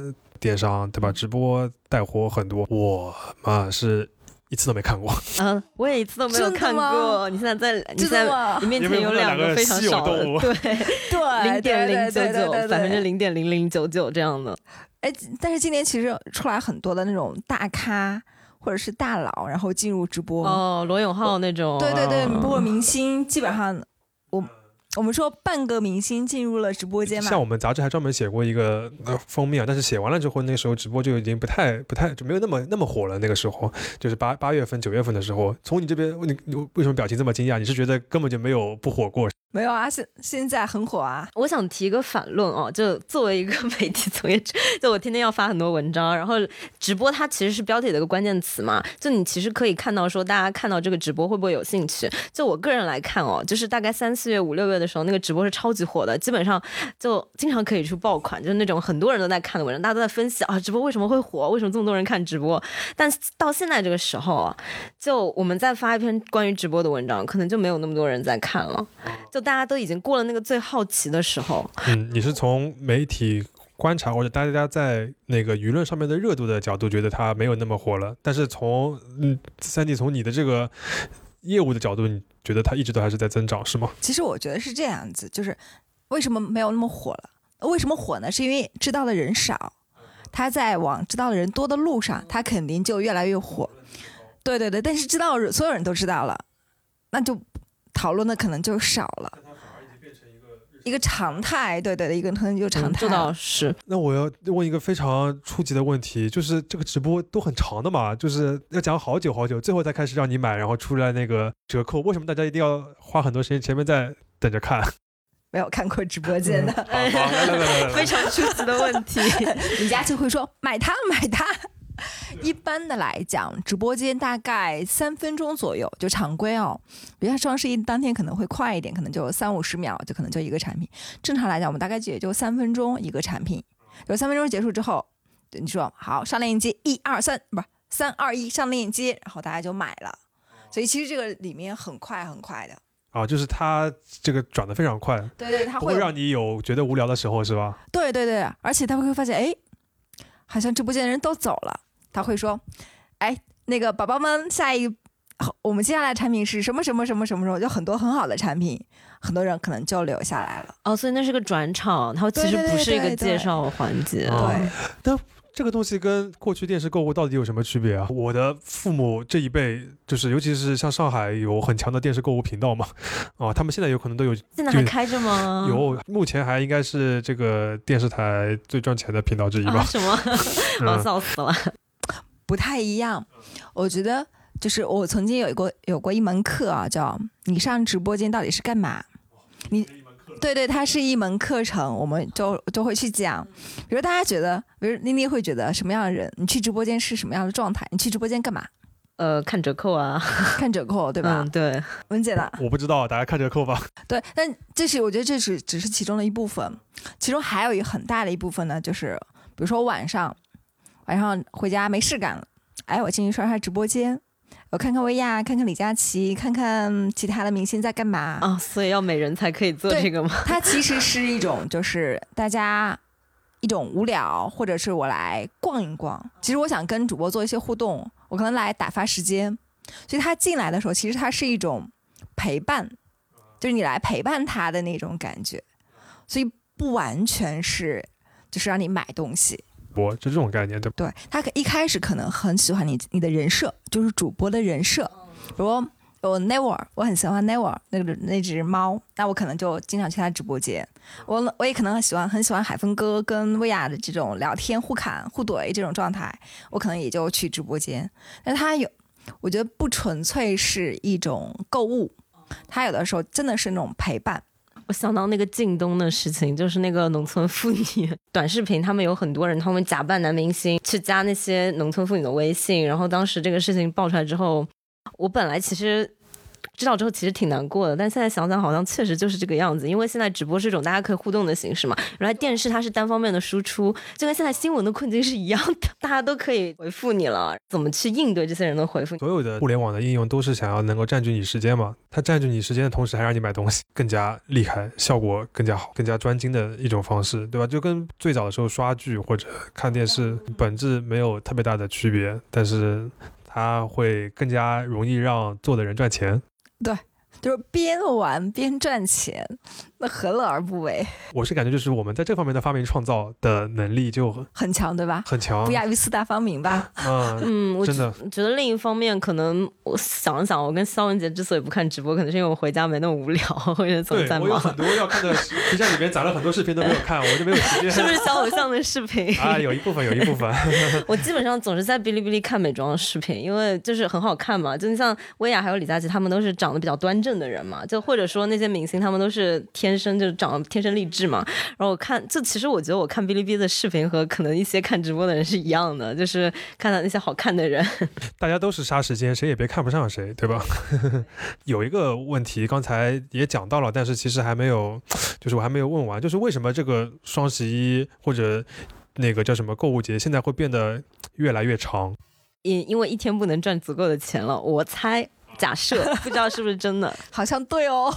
电商，对吧？直播带货很多，我嘛是一次都没看过。嗯，我也一次都没有真的看吗过。你现在在，你在你面前有两两个非常少的，对，对 零点零九九，百分之。零点零零九九这样的。哎，但是今年其实出来很多的那种大咖或者是大佬，然后进入直播。哦，罗永浩那种，对对对，啊包括明星，基本上我们说半个明星进入了直播间嘛像。我们杂志还专门写过一个封面，但是写完了之后，那时候直播就已经不太不太就没有那么那么火了。那个时候就是八八月份九月份的时候，从你这边你你为什么表情这么惊讶？你是觉得根本就没有不火过？没有啊，现现在很火啊。我想提一个反论哦，就作为一个媒体从业者，就我天天要发很多文章，然后直播它其实是标题的一个关键词嘛，就你其实可以看到说大家看到这个直播会不会有兴趣。就我个人来看哦，就是大概三四月、五六月的时候，那个直播是超级火的，基本上就经常可以出爆款，就是那种很多人都在看的文章，大家都在分析啊，直播为什么会火，为什么这么多人看直播。但到现在这个时候啊，就我们再发一篇关于直播的文章，可能就没有那么多人在看了，就大家都已经过了那个最好奇的时候。嗯，你是从媒体观察或者大家在那个舆论上面的热度的角度，觉得它没有那么火了。但是从嗯三弟从你的这个业务的角度，你觉得它一直都还是在增长，是吗？其实我觉得是这样子，就是为什么没有那么火了？为什么火呢？是因为知道的人少，他在往知道的人多的路上，他肯定就越来越火。对对对，但是知道所有人都知道了，那就讨论的可能就少了。一个常态，对对对，一个可能就常态是，那我要问一个非常初级的问题，就是这个直播都很长的嘛，就是要讲好久好久，最后才开始让你买，然后出来那个折扣，为什么大家一定要花很多时间前面在等着看？没有看过直播间的，非常初级的问题。李佳琦会说买它买它。一般的来讲，直播间大概三分钟左右就常规哦。比如像双十一当天可能会快一点，可能就三五十秒，就可能就一个产品。正常来讲，我们大概也就三分钟一个产品。有三分钟结束之后，你说好上链接，一二三，不是三二一上链接，然后大家就买了。所以其实这个里面很快很快的。啊，就是它这个转的非常快，对对，它会让你有觉得无聊的时候，是吧？对对对，而且他会发现，哎，好像直播间的人都走了，他会说，哎，那个宝宝们，下一我们接下来产品是什么什么什么什么什么，就很多很好的产品，很多人可能就留下来了。哦，所以那是个转场，它其实不是一个对对介绍环节。哦对，这个东西跟过去电视购物到底有什么区别啊？我的父母这一辈，就是尤其是像上海有很强的电视购物频道嘛，啊，他们现在有可能都有现在还开着吗？有，目前还应该是这个电视台最赚钱的频道之一啊？吧？什么？嗯哦，笑死了。不太一样。我觉得就是我曾经有过有过一门课啊，叫你上直播间到底是干嘛？你对对，它是一门课程，我们就就会去讲。比如大家觉得，比如妮妮会觉得什么样的人，你去直播间是什么样的状态？你去直播间干嘛？呃，看折扣啊，看折扣，对吧嗯，？对，文姐呢？我不知道，大家看折扣吧。对，但这是我觉得这是只是其中的一部分，其中还有一很大的一部分呢，就是比如说晚上晚上回家没事干了，哎，我进去刷刷直播间，我看看薇娅，看看李佳琦，看看其他的明星在干嘛。啊，所以要美人才可以做这个吗？它其实是一种就是大家一种无聊，或者是我来逛一逛。其实我想跟主播做一些互动，我可能来打发时间。所以他进来的时候，其实它是一种陪伴，就是你来陪伴他的那种感觉。所以不完全是就是让你买东西。播就这种概念，对吧？对他可一开始可能很喜欢你你的人设，就是主播的人设，比如我 Never，我很喜欢 Never 那个那只猫，那我可能就经常去他直播间。我我也可能很喜欢很喜欢海峰哥跟薇娅的这种聊天互砍互怼这种状态，我可能也就去直播间。但他有，我觉得不纯粹是一种购物，他有的时候真的是那种陪伴。我想到那个靳东的事情，就是那个农村妇女 短视频，他们有很多人，他们假扮男明星去加那些农村妇女的微信，然后当时这个事情爆出来之后，我本来其实知道之后其实挺难过的，但现在想想好像确实就是这个样子，因为现在直播是一种大家可以互动的形式嘛，原来电视它是单方面的输出，就跟现在新闻的困境是一样的，大家都可以回复你了，怎么去应对这些人的回复？所有的互联网的应用都是想要能够占据你时间嘛，它占据你时间的同时还让你买东西，更加厉害，效果更加好，更加专精的一种方式，对吧？就跟最早的时候刷剧或者看电视本质没有特别大的区别，但是它会更加容易让做的人赚钱。对。就是边玩边赚钱，那何乐而不为？我是感觉就是我们在这方面的发明创造的能力就很很强，对吧？很强不，亚于四大发明吧？嗯，嗯，我真的觉得另一方面，可能我想了想，我跟肖文杰之所以不看直播，可能是因为我回家没那么无聊，或者总在忙。对我有很多要看的 皮箱里面攒了很多视频都没有看，我就没有时间。是不是小偶像的视频？啊，有一部分，有一部分。我基本上总是在哔哩哔哩看美妆的视频，因为就是很好看嘛。就你像薇娅还有李佳琦，他们都是长得比较端正的人嘛，就或者说那些明星，他们都是天生就长得天生丽质嘛。然后我看，就其实我觉得我看哔哩哔哩的视频和可能一些看直播的人是一样的，就是看到那些好看的人。大家都是杀时间，谁也别看不上谁，对吧？有一个问题，刚才也讲到了，但是其实还没有，就是我还没有问完，就是为什么这个双十一或者那个叫什么购物节，现在会变得越来越长？因因为一天不能赚足够的钱了，我猜。假设不知道是不是真的 好像对哦，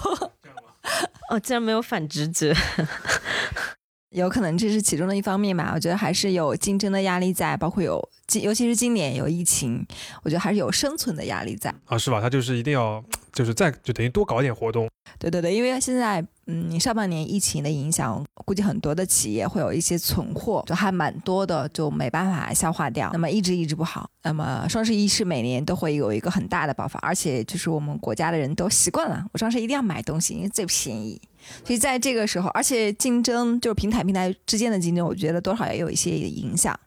哦，竟然没有反直觉。有可能这是其中的一方面吧。我觉得还是有竞争的压力在，包括有，尤其是今年有疫情，我觉得还是有生存的压力在。啊，是吧？他就是一定要，就是再就等于多搞点活动。对对对，因为现在嗯，上半年疫情的影响，估计很多的企业会有一些存货，就还蛮多的，就没办法消化掉。那么一直一直不好。那么双十一是每年都会有一个很大的爆发，而且就是我们国家的人都习惯了，我双十一一定要买东西，因为最便宜。所以在这个时候，而且竞争就是平台平台之间的竞争，我觉得多少也有一些影响。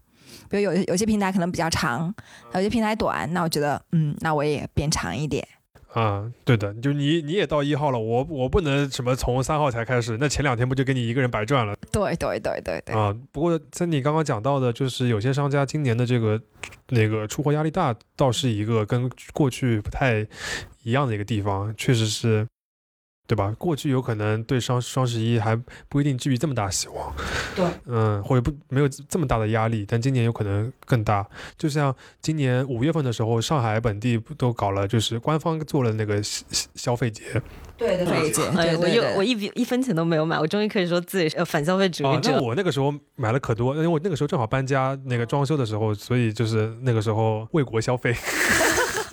比如有有些平台可能比较长，有些平台短，那我觉得嗯，那我也变长一点。啊，对的，就你你也到一号了，我我不能什么从三号才开始，那前两天不就给你一个人白赚了？对对对对对。啊，不过像你刚刚讲到的，就是有些商家今年的这个那个出货压力大，倒是一个跟过去不太一样的一个地方，确实是。对吧？过去有可能对双双十一还不一定寄予这么大希望，对，嗯，或者不没有这么大的压力，但今年有可能更大。就像今年五月份的时候，上海本地不都搞了，就是官方做了那个消消费节，对的，消费节，哎，我有我一笔一分钱都没有买，我终于可以说自己呃反消费主义者。那我那个时候买了可多，因为我那个时候正好搬家，那个装修的时候，所以就是那个时候为国消费。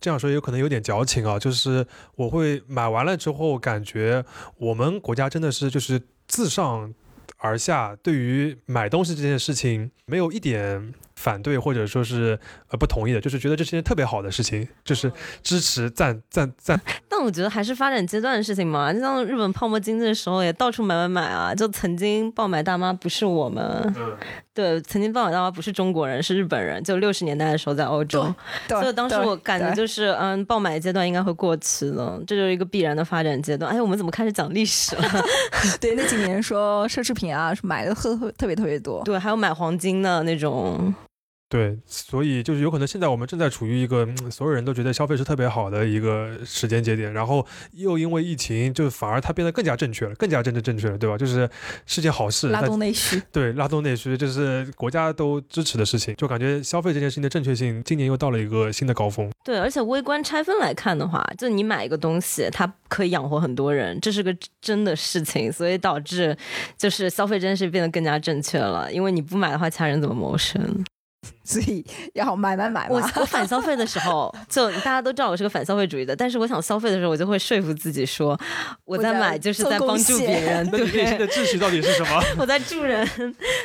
这样说有可能有点矫情啊，就是我会买完了之后，感觉我们国家真的是就是自上而下，对于买东西这件事情没有一点。反对或者说是呃不同意的，就是觉得这是件特别好的事情，就是支持赞赞赞。但我觉得还是发展阶段的事情嘛，就像日本泡沫经济的时候也到处买买买啊，就曾经爆买大妈不是我们，嗯，对，曾经爆买大妈不是中国人，是日本人，就六十年代的时候在欧洲，所以当时我感觉就是嗯，爆买阶段应该会过期了，这就是一个必然的发展阶段。哎，我们怎么开始讲历史了？对，那几年说奢侈品啊，买的特特别特别多，对，还有买黄金的那种。对，所以就是有可能现在我们正在处于一个所有人都觉得消费是特别好的一个时间节点，然后又因为疫情，就反而它变得更加正确了，更加真正正确了，对吧？就是是件好事，拉动内需。对，拉动内需就是国家都支持的事情，就感觉消费这件事情的正确性今年又到了一个新的高峰。对，而且微观拆分来看的话，就你买一个东西，它可以养活很多人，这是个真的事情，所以导致就是消费这件事变得更加正确了，因为你不买的话，其他人怎么谋生？所以要买买买。我我反消费的时候，就大家都知道我是个反消费主义的，但是我想消费的时候，我就会说服自己说，我在买就是在帮助别人。那你内心的秩序到底是什么？我在助人。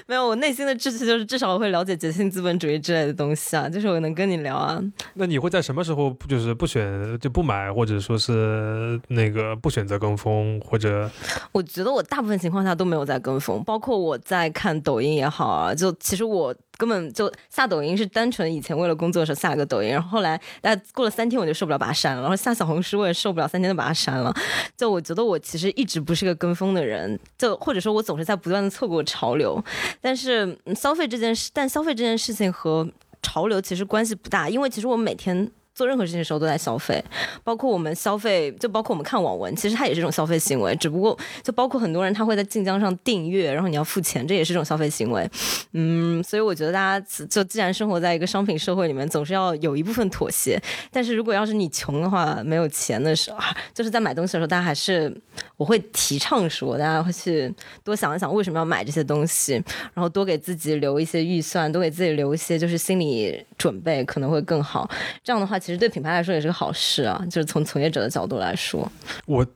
没有，我内心的秩序就是至少我会了解节性资本主义之类的东西啊，就是我能跟你聊啊。那你会在什么时候就是不选就不买，或者说是那个不选择跟风，或者？我觉得我大部分情况下都没有在跟风，包括我在看抖音也好啊，就其实我。根本就下抖音是单纯以前为了工作的时候下个抖音，然后后来大概过了三天我就受不了把它删了，然后下小红书我也受不了三天就把它删了。就我觉得我其实一直不是个跟风的人，就或者说我总是在不断的错过潮流。但是消费这件事，但消费这件事情和潮流其实关系不大，因为其实我每天。做任何事情的时候都在消费，包括我们消费，就包括我们看网文，其实它也是一种消费行为。只不过就包括很多人他会在晋江上订阅，然后你要付钱，这也是一种消费行为。嗯，所以我觉得大家就既然生活在一个商品社会里面，总是要有一部分妥协。但是如果要是你穷的话，没有钱的时候，就是在买东西的时候，大家还是我会提倡说，大家会去多想一想为什么要买这些东西，然后多给自己留一些预算，多给自己留一些就是心理准备，可能会更好。这样的话，其实对品牌来说也是个好事啊，就是从从业者的角度来说。我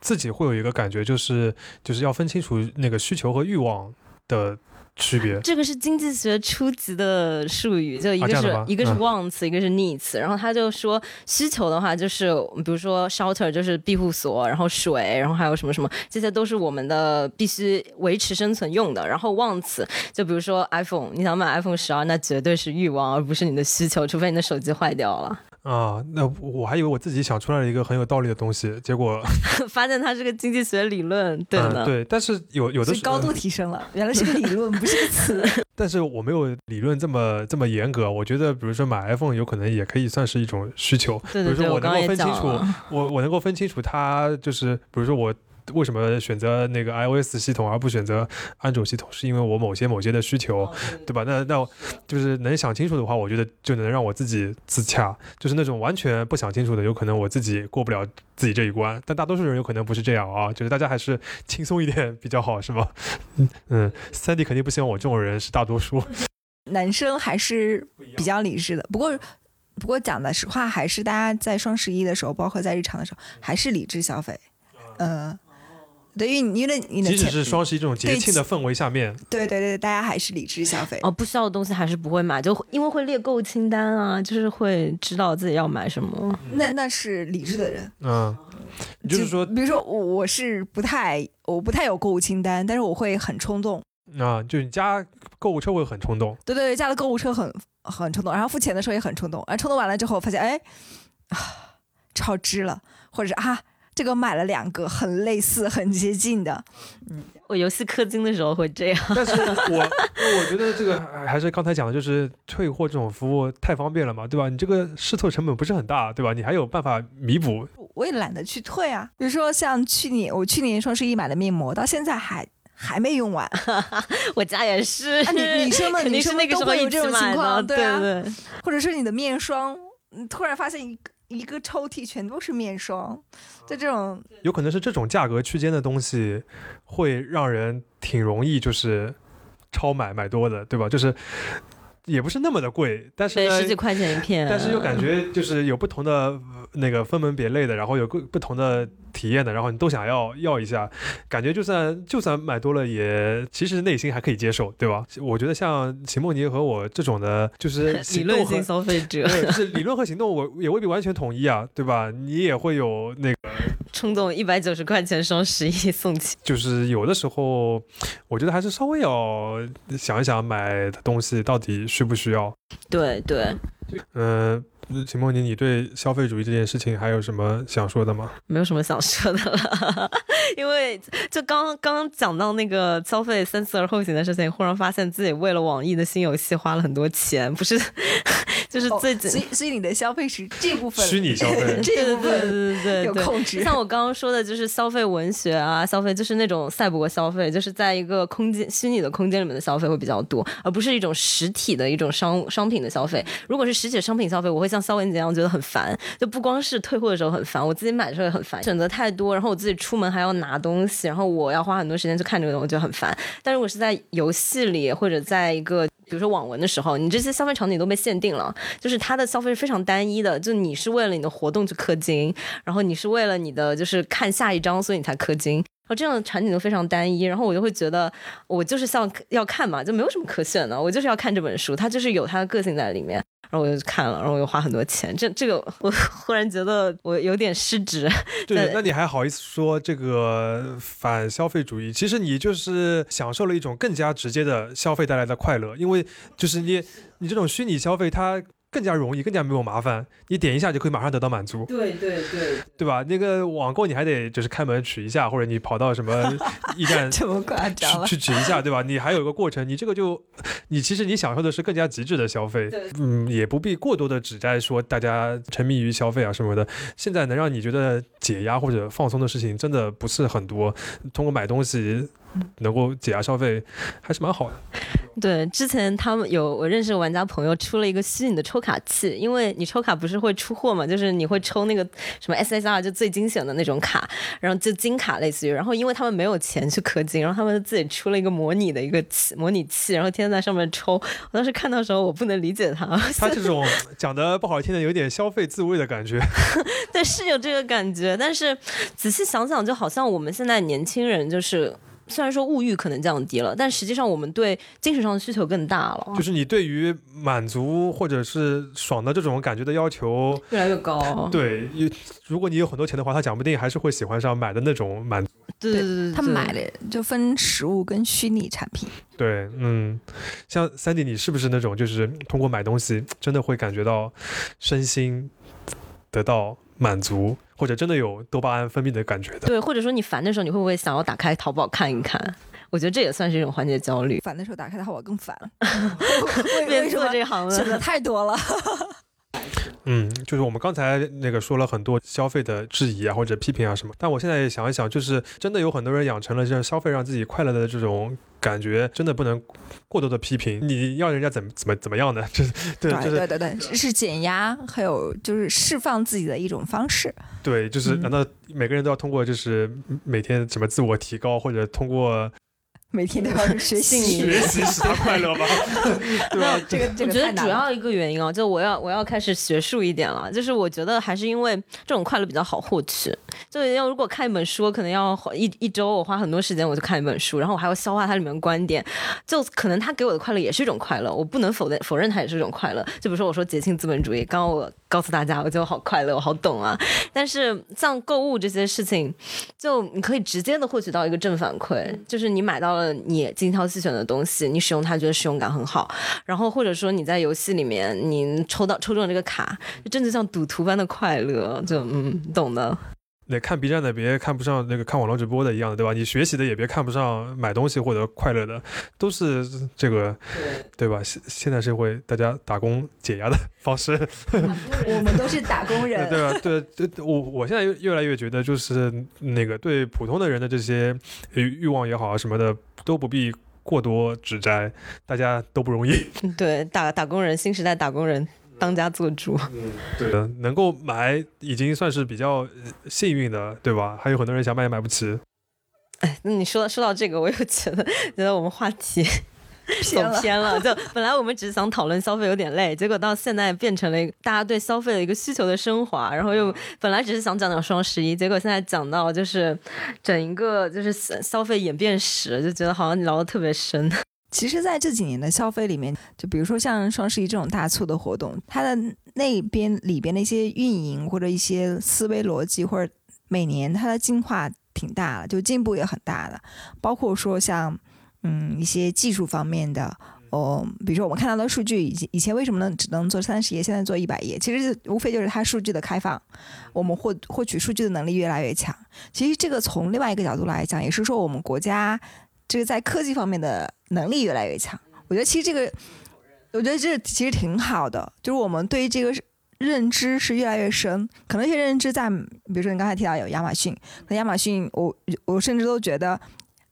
自己会有一个感觉，就是就是要分清楚那个需求和欲望的区别。这个是经济学初级的术语，就一个是、一个是嗯 wants，、一个是 needs。然后他就说需求的话，就是比如说 shelter 就是庇护所，然后水，然后还有什么什么，这些都是我们的必须维持生存用的。然后 wants 就比如说 iPhone，你想买 iPhone 十二，那绝对是欲望，而不是你的需求，除非你的手机坏掉了。啊，那我还以为我自己想出来了一个很有道理的东西，结果 发现它是个经济学理论，对的。嗯对，但是有有的高度提升了，原来是个理论，不是词。但是我没有理论这么这么严格。我觉得，比如说买 iPhone 有可能也可以算是一种需求。对对对，比如说我能够分清楚。我我能够分清楚它就是，比如说我为什么选择那个 iOS 系统而不选择安卓系统，是因为我某些某些的需求，对吧？那那就是能想清楚的话，我觉得就能让我自己自洽。就是那种完全不想清楚的，有可能我自己过不了自己这一关。但大多数人有可能不是这样啊，就是大家还是轻松一点比较好，是吗？嗯，三弟肯定不希望我这种人是大多数。男生还是比较理智的，不过。不过讲的实话，还是大家在双十一的时候，包括在日常的时候，还是理智消费。嗯、对，因为你因为你的即使，是双十一这种节庆的氛围下面，对对对，大家还是理智消费。哦，不需要的东西还是不会买，就因为会列购物清单啊，就是会知道自己要买什么。那那是理智的人，嗯，就是说比如说我我是不太我不太有购物清单，但是我会很冲动。啊，就你加购物车会很冲动，对对对，加了购物车很很冲动，然后付钱的时候也很冲动，然后冲动完了之后发现哎啊超支了，或者是啊这个买了两个很类似很接近的，嗯我游戏氪金的时候会这样。但是我我觉得这个还还是刚才讲的，就是退货这种服务太方便了嘛，对吧？你这个试错成本不是很大，对吧？你还有办法弥补。我也懒得去退啊。比如说像去年我去年双十一买的面膜，到现在还还没用完，我家也是，啊女女生们女生们是那个时候都会有这种情况对对啊对。或者是你的面霜，你突然发现一个一个抽屉全都是面霜，就这种有可能是这种价格区间的东西，会让人挺容易就是超买买多的，对吧？就是也不是那么的贵，但是十几块钱一片，但是又感觉就是有不同的呃那个分门别类的，然后有各不同的体验的，然后你都想要要一下，感觉就算就算买多了也其实内心还可以接受，对吧？我觉得像秦梦妮和我这种的，就是 理论性消费者对，就是理论和行动我也未必完全统一啊，对吧？你也会有那个，冲动一百九十块钱双十一送起，就是有的时候，我觉得还是稍微要想一想买的东西到底需不需要。对对，嗯、秦梦妮，你对消费主义这件事情还有什么想说的吗？没有什么想说的了，因为就刚刚刚讲到那个消费三思而后行的事情，忽然发现自己为了网易的新游戏花了很多钱，不是，就是哦最近。所以所以你的消费是这部分虚拟消费这对对对部分对对对，有控制。像我刚刚说的，就是消费文学啊，消费就是那种赛博消费，就是在一个空间虚拟的空间里面的消费会比较多，而不是一种实体的一种商商品的消费。如果是实体的商品消费，我会像像肖文杰一样觉得很烦，就不光是退货的时候很烦，我自己买的时候也很烦，选择太多，然后我自己出门还要拿东西，然后我要花很多时间去看这个东西，就很烦。但如果是在游戏里或者在一个比如说网文的时候，你这些消费场景都被限定了，就是它的消费是非常单一的，就你是为了你的活动去氪金，然后你是为了你的就是看下一章，所以你才氪金。然后这样的场景都非常单一，然后我就会觉得我就是像要看嘛，就没有什么可选的，我就是要看这本书，它就是有它的个性在里面，然后我就看了，然后我又花很多钱，这这个我 忽然觉得我有点失职。对，对那你还好意思说这个反消费主义？其实你就是享受了一种更加直接的消费带来的快乐，因为就是你你这种虚拟消费，它更加容易，更加没有麻烦，你点一下就可以马上得到满足，对对对，对吧？那个网购你还得就是开门取一下，或者你跑到什么驿站 这么夸张？去去取一下，对吧？你还有一个过程，你这个就你其实你享受的是更加极致的消费，对嗯，也不必过多的指摘说大家沉迷于消费啊什么的。现在能让你觉得解压或者放松的事情真的不是很多，通过买东西能够解压消费还是蛮好的。对，之前他们有我认识的玩家朋友出了一个虚拟的抽卡器，因为你抽卡不是会出货嘛，就是你会抽那个什么 SSR 就最惊险的那种卡，然后就金卡类似于，然后因为他们没有钱去氪金，然后他们自己出了一个模拟的一个器模拟器，然后天天在上面抽。我当时看到的时候，我不能理解他，他这种讲的不好听的，有点消费自慰的感觉。对，是有这个感觉，但是仔细想想，就好像我们现在年轻人就是。虽然说物欲可能降低了，但实际上我们对精神上的需求更大了，就是你对于满足或者是爽的这种感觉的要求，越来越高。对，因如果你有很多钱的话，他讲不定还是会喜欢上买的那种满足。对对对对，他买的就分实物跟虚拟产品。对，嗯，像三弟，你是不是那种就是通过买东西真的会感觉到身心得到满足，或者真的有多巴胺分泌的感觉的？对，或者说你烦的时候，你会不会想要打开淘宝看一看？我觉得这也算是一种缓解焦虑。烦的时候打开淘宝更烦，为边做为什么这行选择的，太多了？嗯，就是我们刚才那个说了很多消费的质疑啊，或者批评啊什么，但我现在想一想，就是真的有很多人养成了这样消费让自己快乐的这种感觉，真的不能过多的批评。你要人家怎么怎么怎么样呢？就是对，就是对对对，是减压，还有就是释放自己的一种方式。对，就是嗯难道每个人都要通过就是每天什么自我提高，或者通过每天都要学习信学习使他快乐吗？对吧？这个这我觉得个太难了。主要一个原因啊，就我要我要开始学术一点了，就是我觉得还是因为这种快乐比较好获取。就要如果看一本书，可能要花一一周，我花很多时间我就看一本书，然后我还要消化它里面观点，就可能他给我的快乐也是一种快乐，我不能否认否认它也是一种快乐。就比如说我说节庆资本主义，刚刚我告诉大家，我觉得我好快乐，我好懂啊。但是像购物这些事情，就你可以直接的获取到一个正反馈，就是你买到了你精挑细选的东西，你使用它觉得使用感很好，然后或者说你在游戏里面你抽到抽中了这个卡，就真的像赌徒般的快乐，就嗯，懂的。那看 B 站的别看不上那个看网络直播的一样的，对吧？你学习的也别看不上买东西获得快乐的，都是这个，对吧？现现在社会大家打工解压的方式，我们都是打工人，对吧？对对，我我现在越越来越觉得，就是那个对普通的人的这些欲欲望也好啊什么的，都不必过多指摘，大家都不容易。对，打打工人，新时代打工人当家做主。对的，能够买已经算是比较呃幸运的，对吧？还有很多人想买也买不起。哎，那你说说到这个，我又觉得觉得我们话题走偏了。偏了。就本来我们只是想讨论消费有点累，结果到现在变成了一个大家对消费的一个需求的升华。然后又本来只是想讲讲双十一，结果现在讲到就是整一个就是消消费演变史，就觉得好像聊得特别深。其实，在这几年的消费里面，就比如说像双十一这种大促的活动，它的那边里边的一些运营或者一些思维逻辑，或者每年它的进化挺大的，就进步也很大的。包括说像嗯一些技术方面的，哦，比如说我们看到的数据，以前以前为什么能只能做三十页，现在做一百页，其实无非就是它数据的开放，我们获获取数据的能力越来越强。其实这个从另外一个角度来讲，也是说我们国家这个在科技方面的能力越来越强。我觉得其实这个，我觉得这其实挺好的，就是我们对于这个认知是越来越深。可能一些认知在，比如说你刚才提到有亚马逊，那亚马逊，我我甚至都觉得，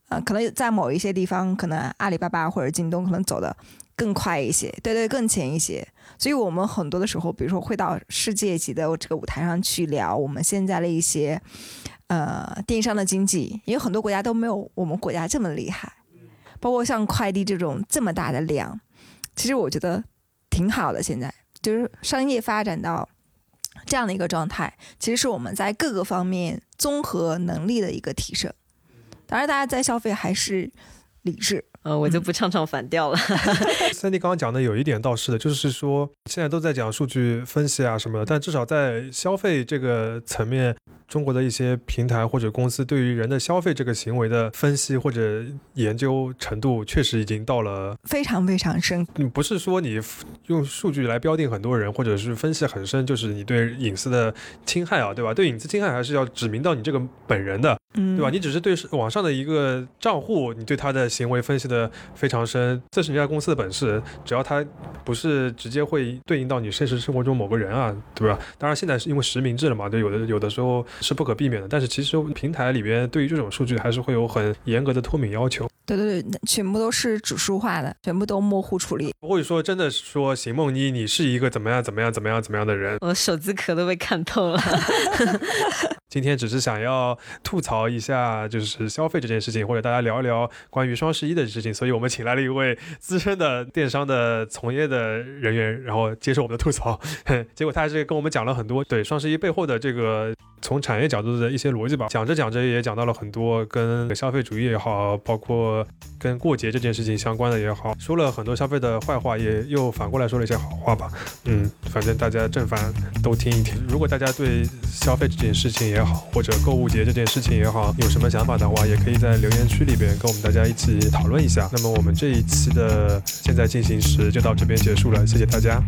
呃，可能在某一些地方，可能阿里巴巴或者京东可能走的更快一些，对对，更前一些。所以我们很多的时候，比如说会到世界级的这个舞台上去聊我们现在的一些呃电商的经济，因为很多国家都没有我们国家这么厉害，包括像快递这种这么大的量，其实我觉得挺好的。现在就是商业发展到这样的一个状态，其实是我们在各个方面综合能力的一个提升。当然，大家在消费还是理智，呃，我就不唱唱反调了。三弟刚刚讲的有一点倒是的，就是说现在都在讲数据分析啊什么的，但至少在消费这个层面，中国的一些平台或者公司对于人的消费这个行为的分析或者研究程度，确实已经到了非常非常深。嗯，不是说你用数据来标定很多人，或者是分析很深，就是你对隐私的侵害啊，对吧？对隐私侵害还是要指明到你这个本人的，嗯，对吧？你只是对网上的一个账户，你对他的行为分析的非常深，这是人家公司的本事。只要他不是直接会对应到你现实生活中某个人啊，对吧？当然现在是因为实名制了嘛，对，有的有的时候是不可避免的。但是其实平台里边对于这种数据还是会有很严格的脱敏要求。对对对，全部都是指数化的，全部都模糊处理，不会说真的说邢梦妮你是一个怎么样怎么样怎么样怎么样的人。我手机壳都被看透了。今天只是想要吐槽一下，就是消费这件事情，或者大家聊一聊关于双十一的事情，所以我们请来了一位资深的电商的从业的人员，然后接受我们的吐槽。结果他还是跟我们讲了很多对双十一背后的这个从产业角度的一些逻辑吧。讲着讲着也讲到了很多跟消费主义也好，包括跟过节这件事情相关的也好，说了很多消费的坏话，也又反过来说了一些好话吧。嗯，反正大家正反都听一听。如果大家对消费这件事情也好，或者购物节这件事情也好，有什么想法的话，也可以在留言区里边跟我们大家一起讨论一下。那么我们这一期的现在进行时就到这边结束了，谢谢大家。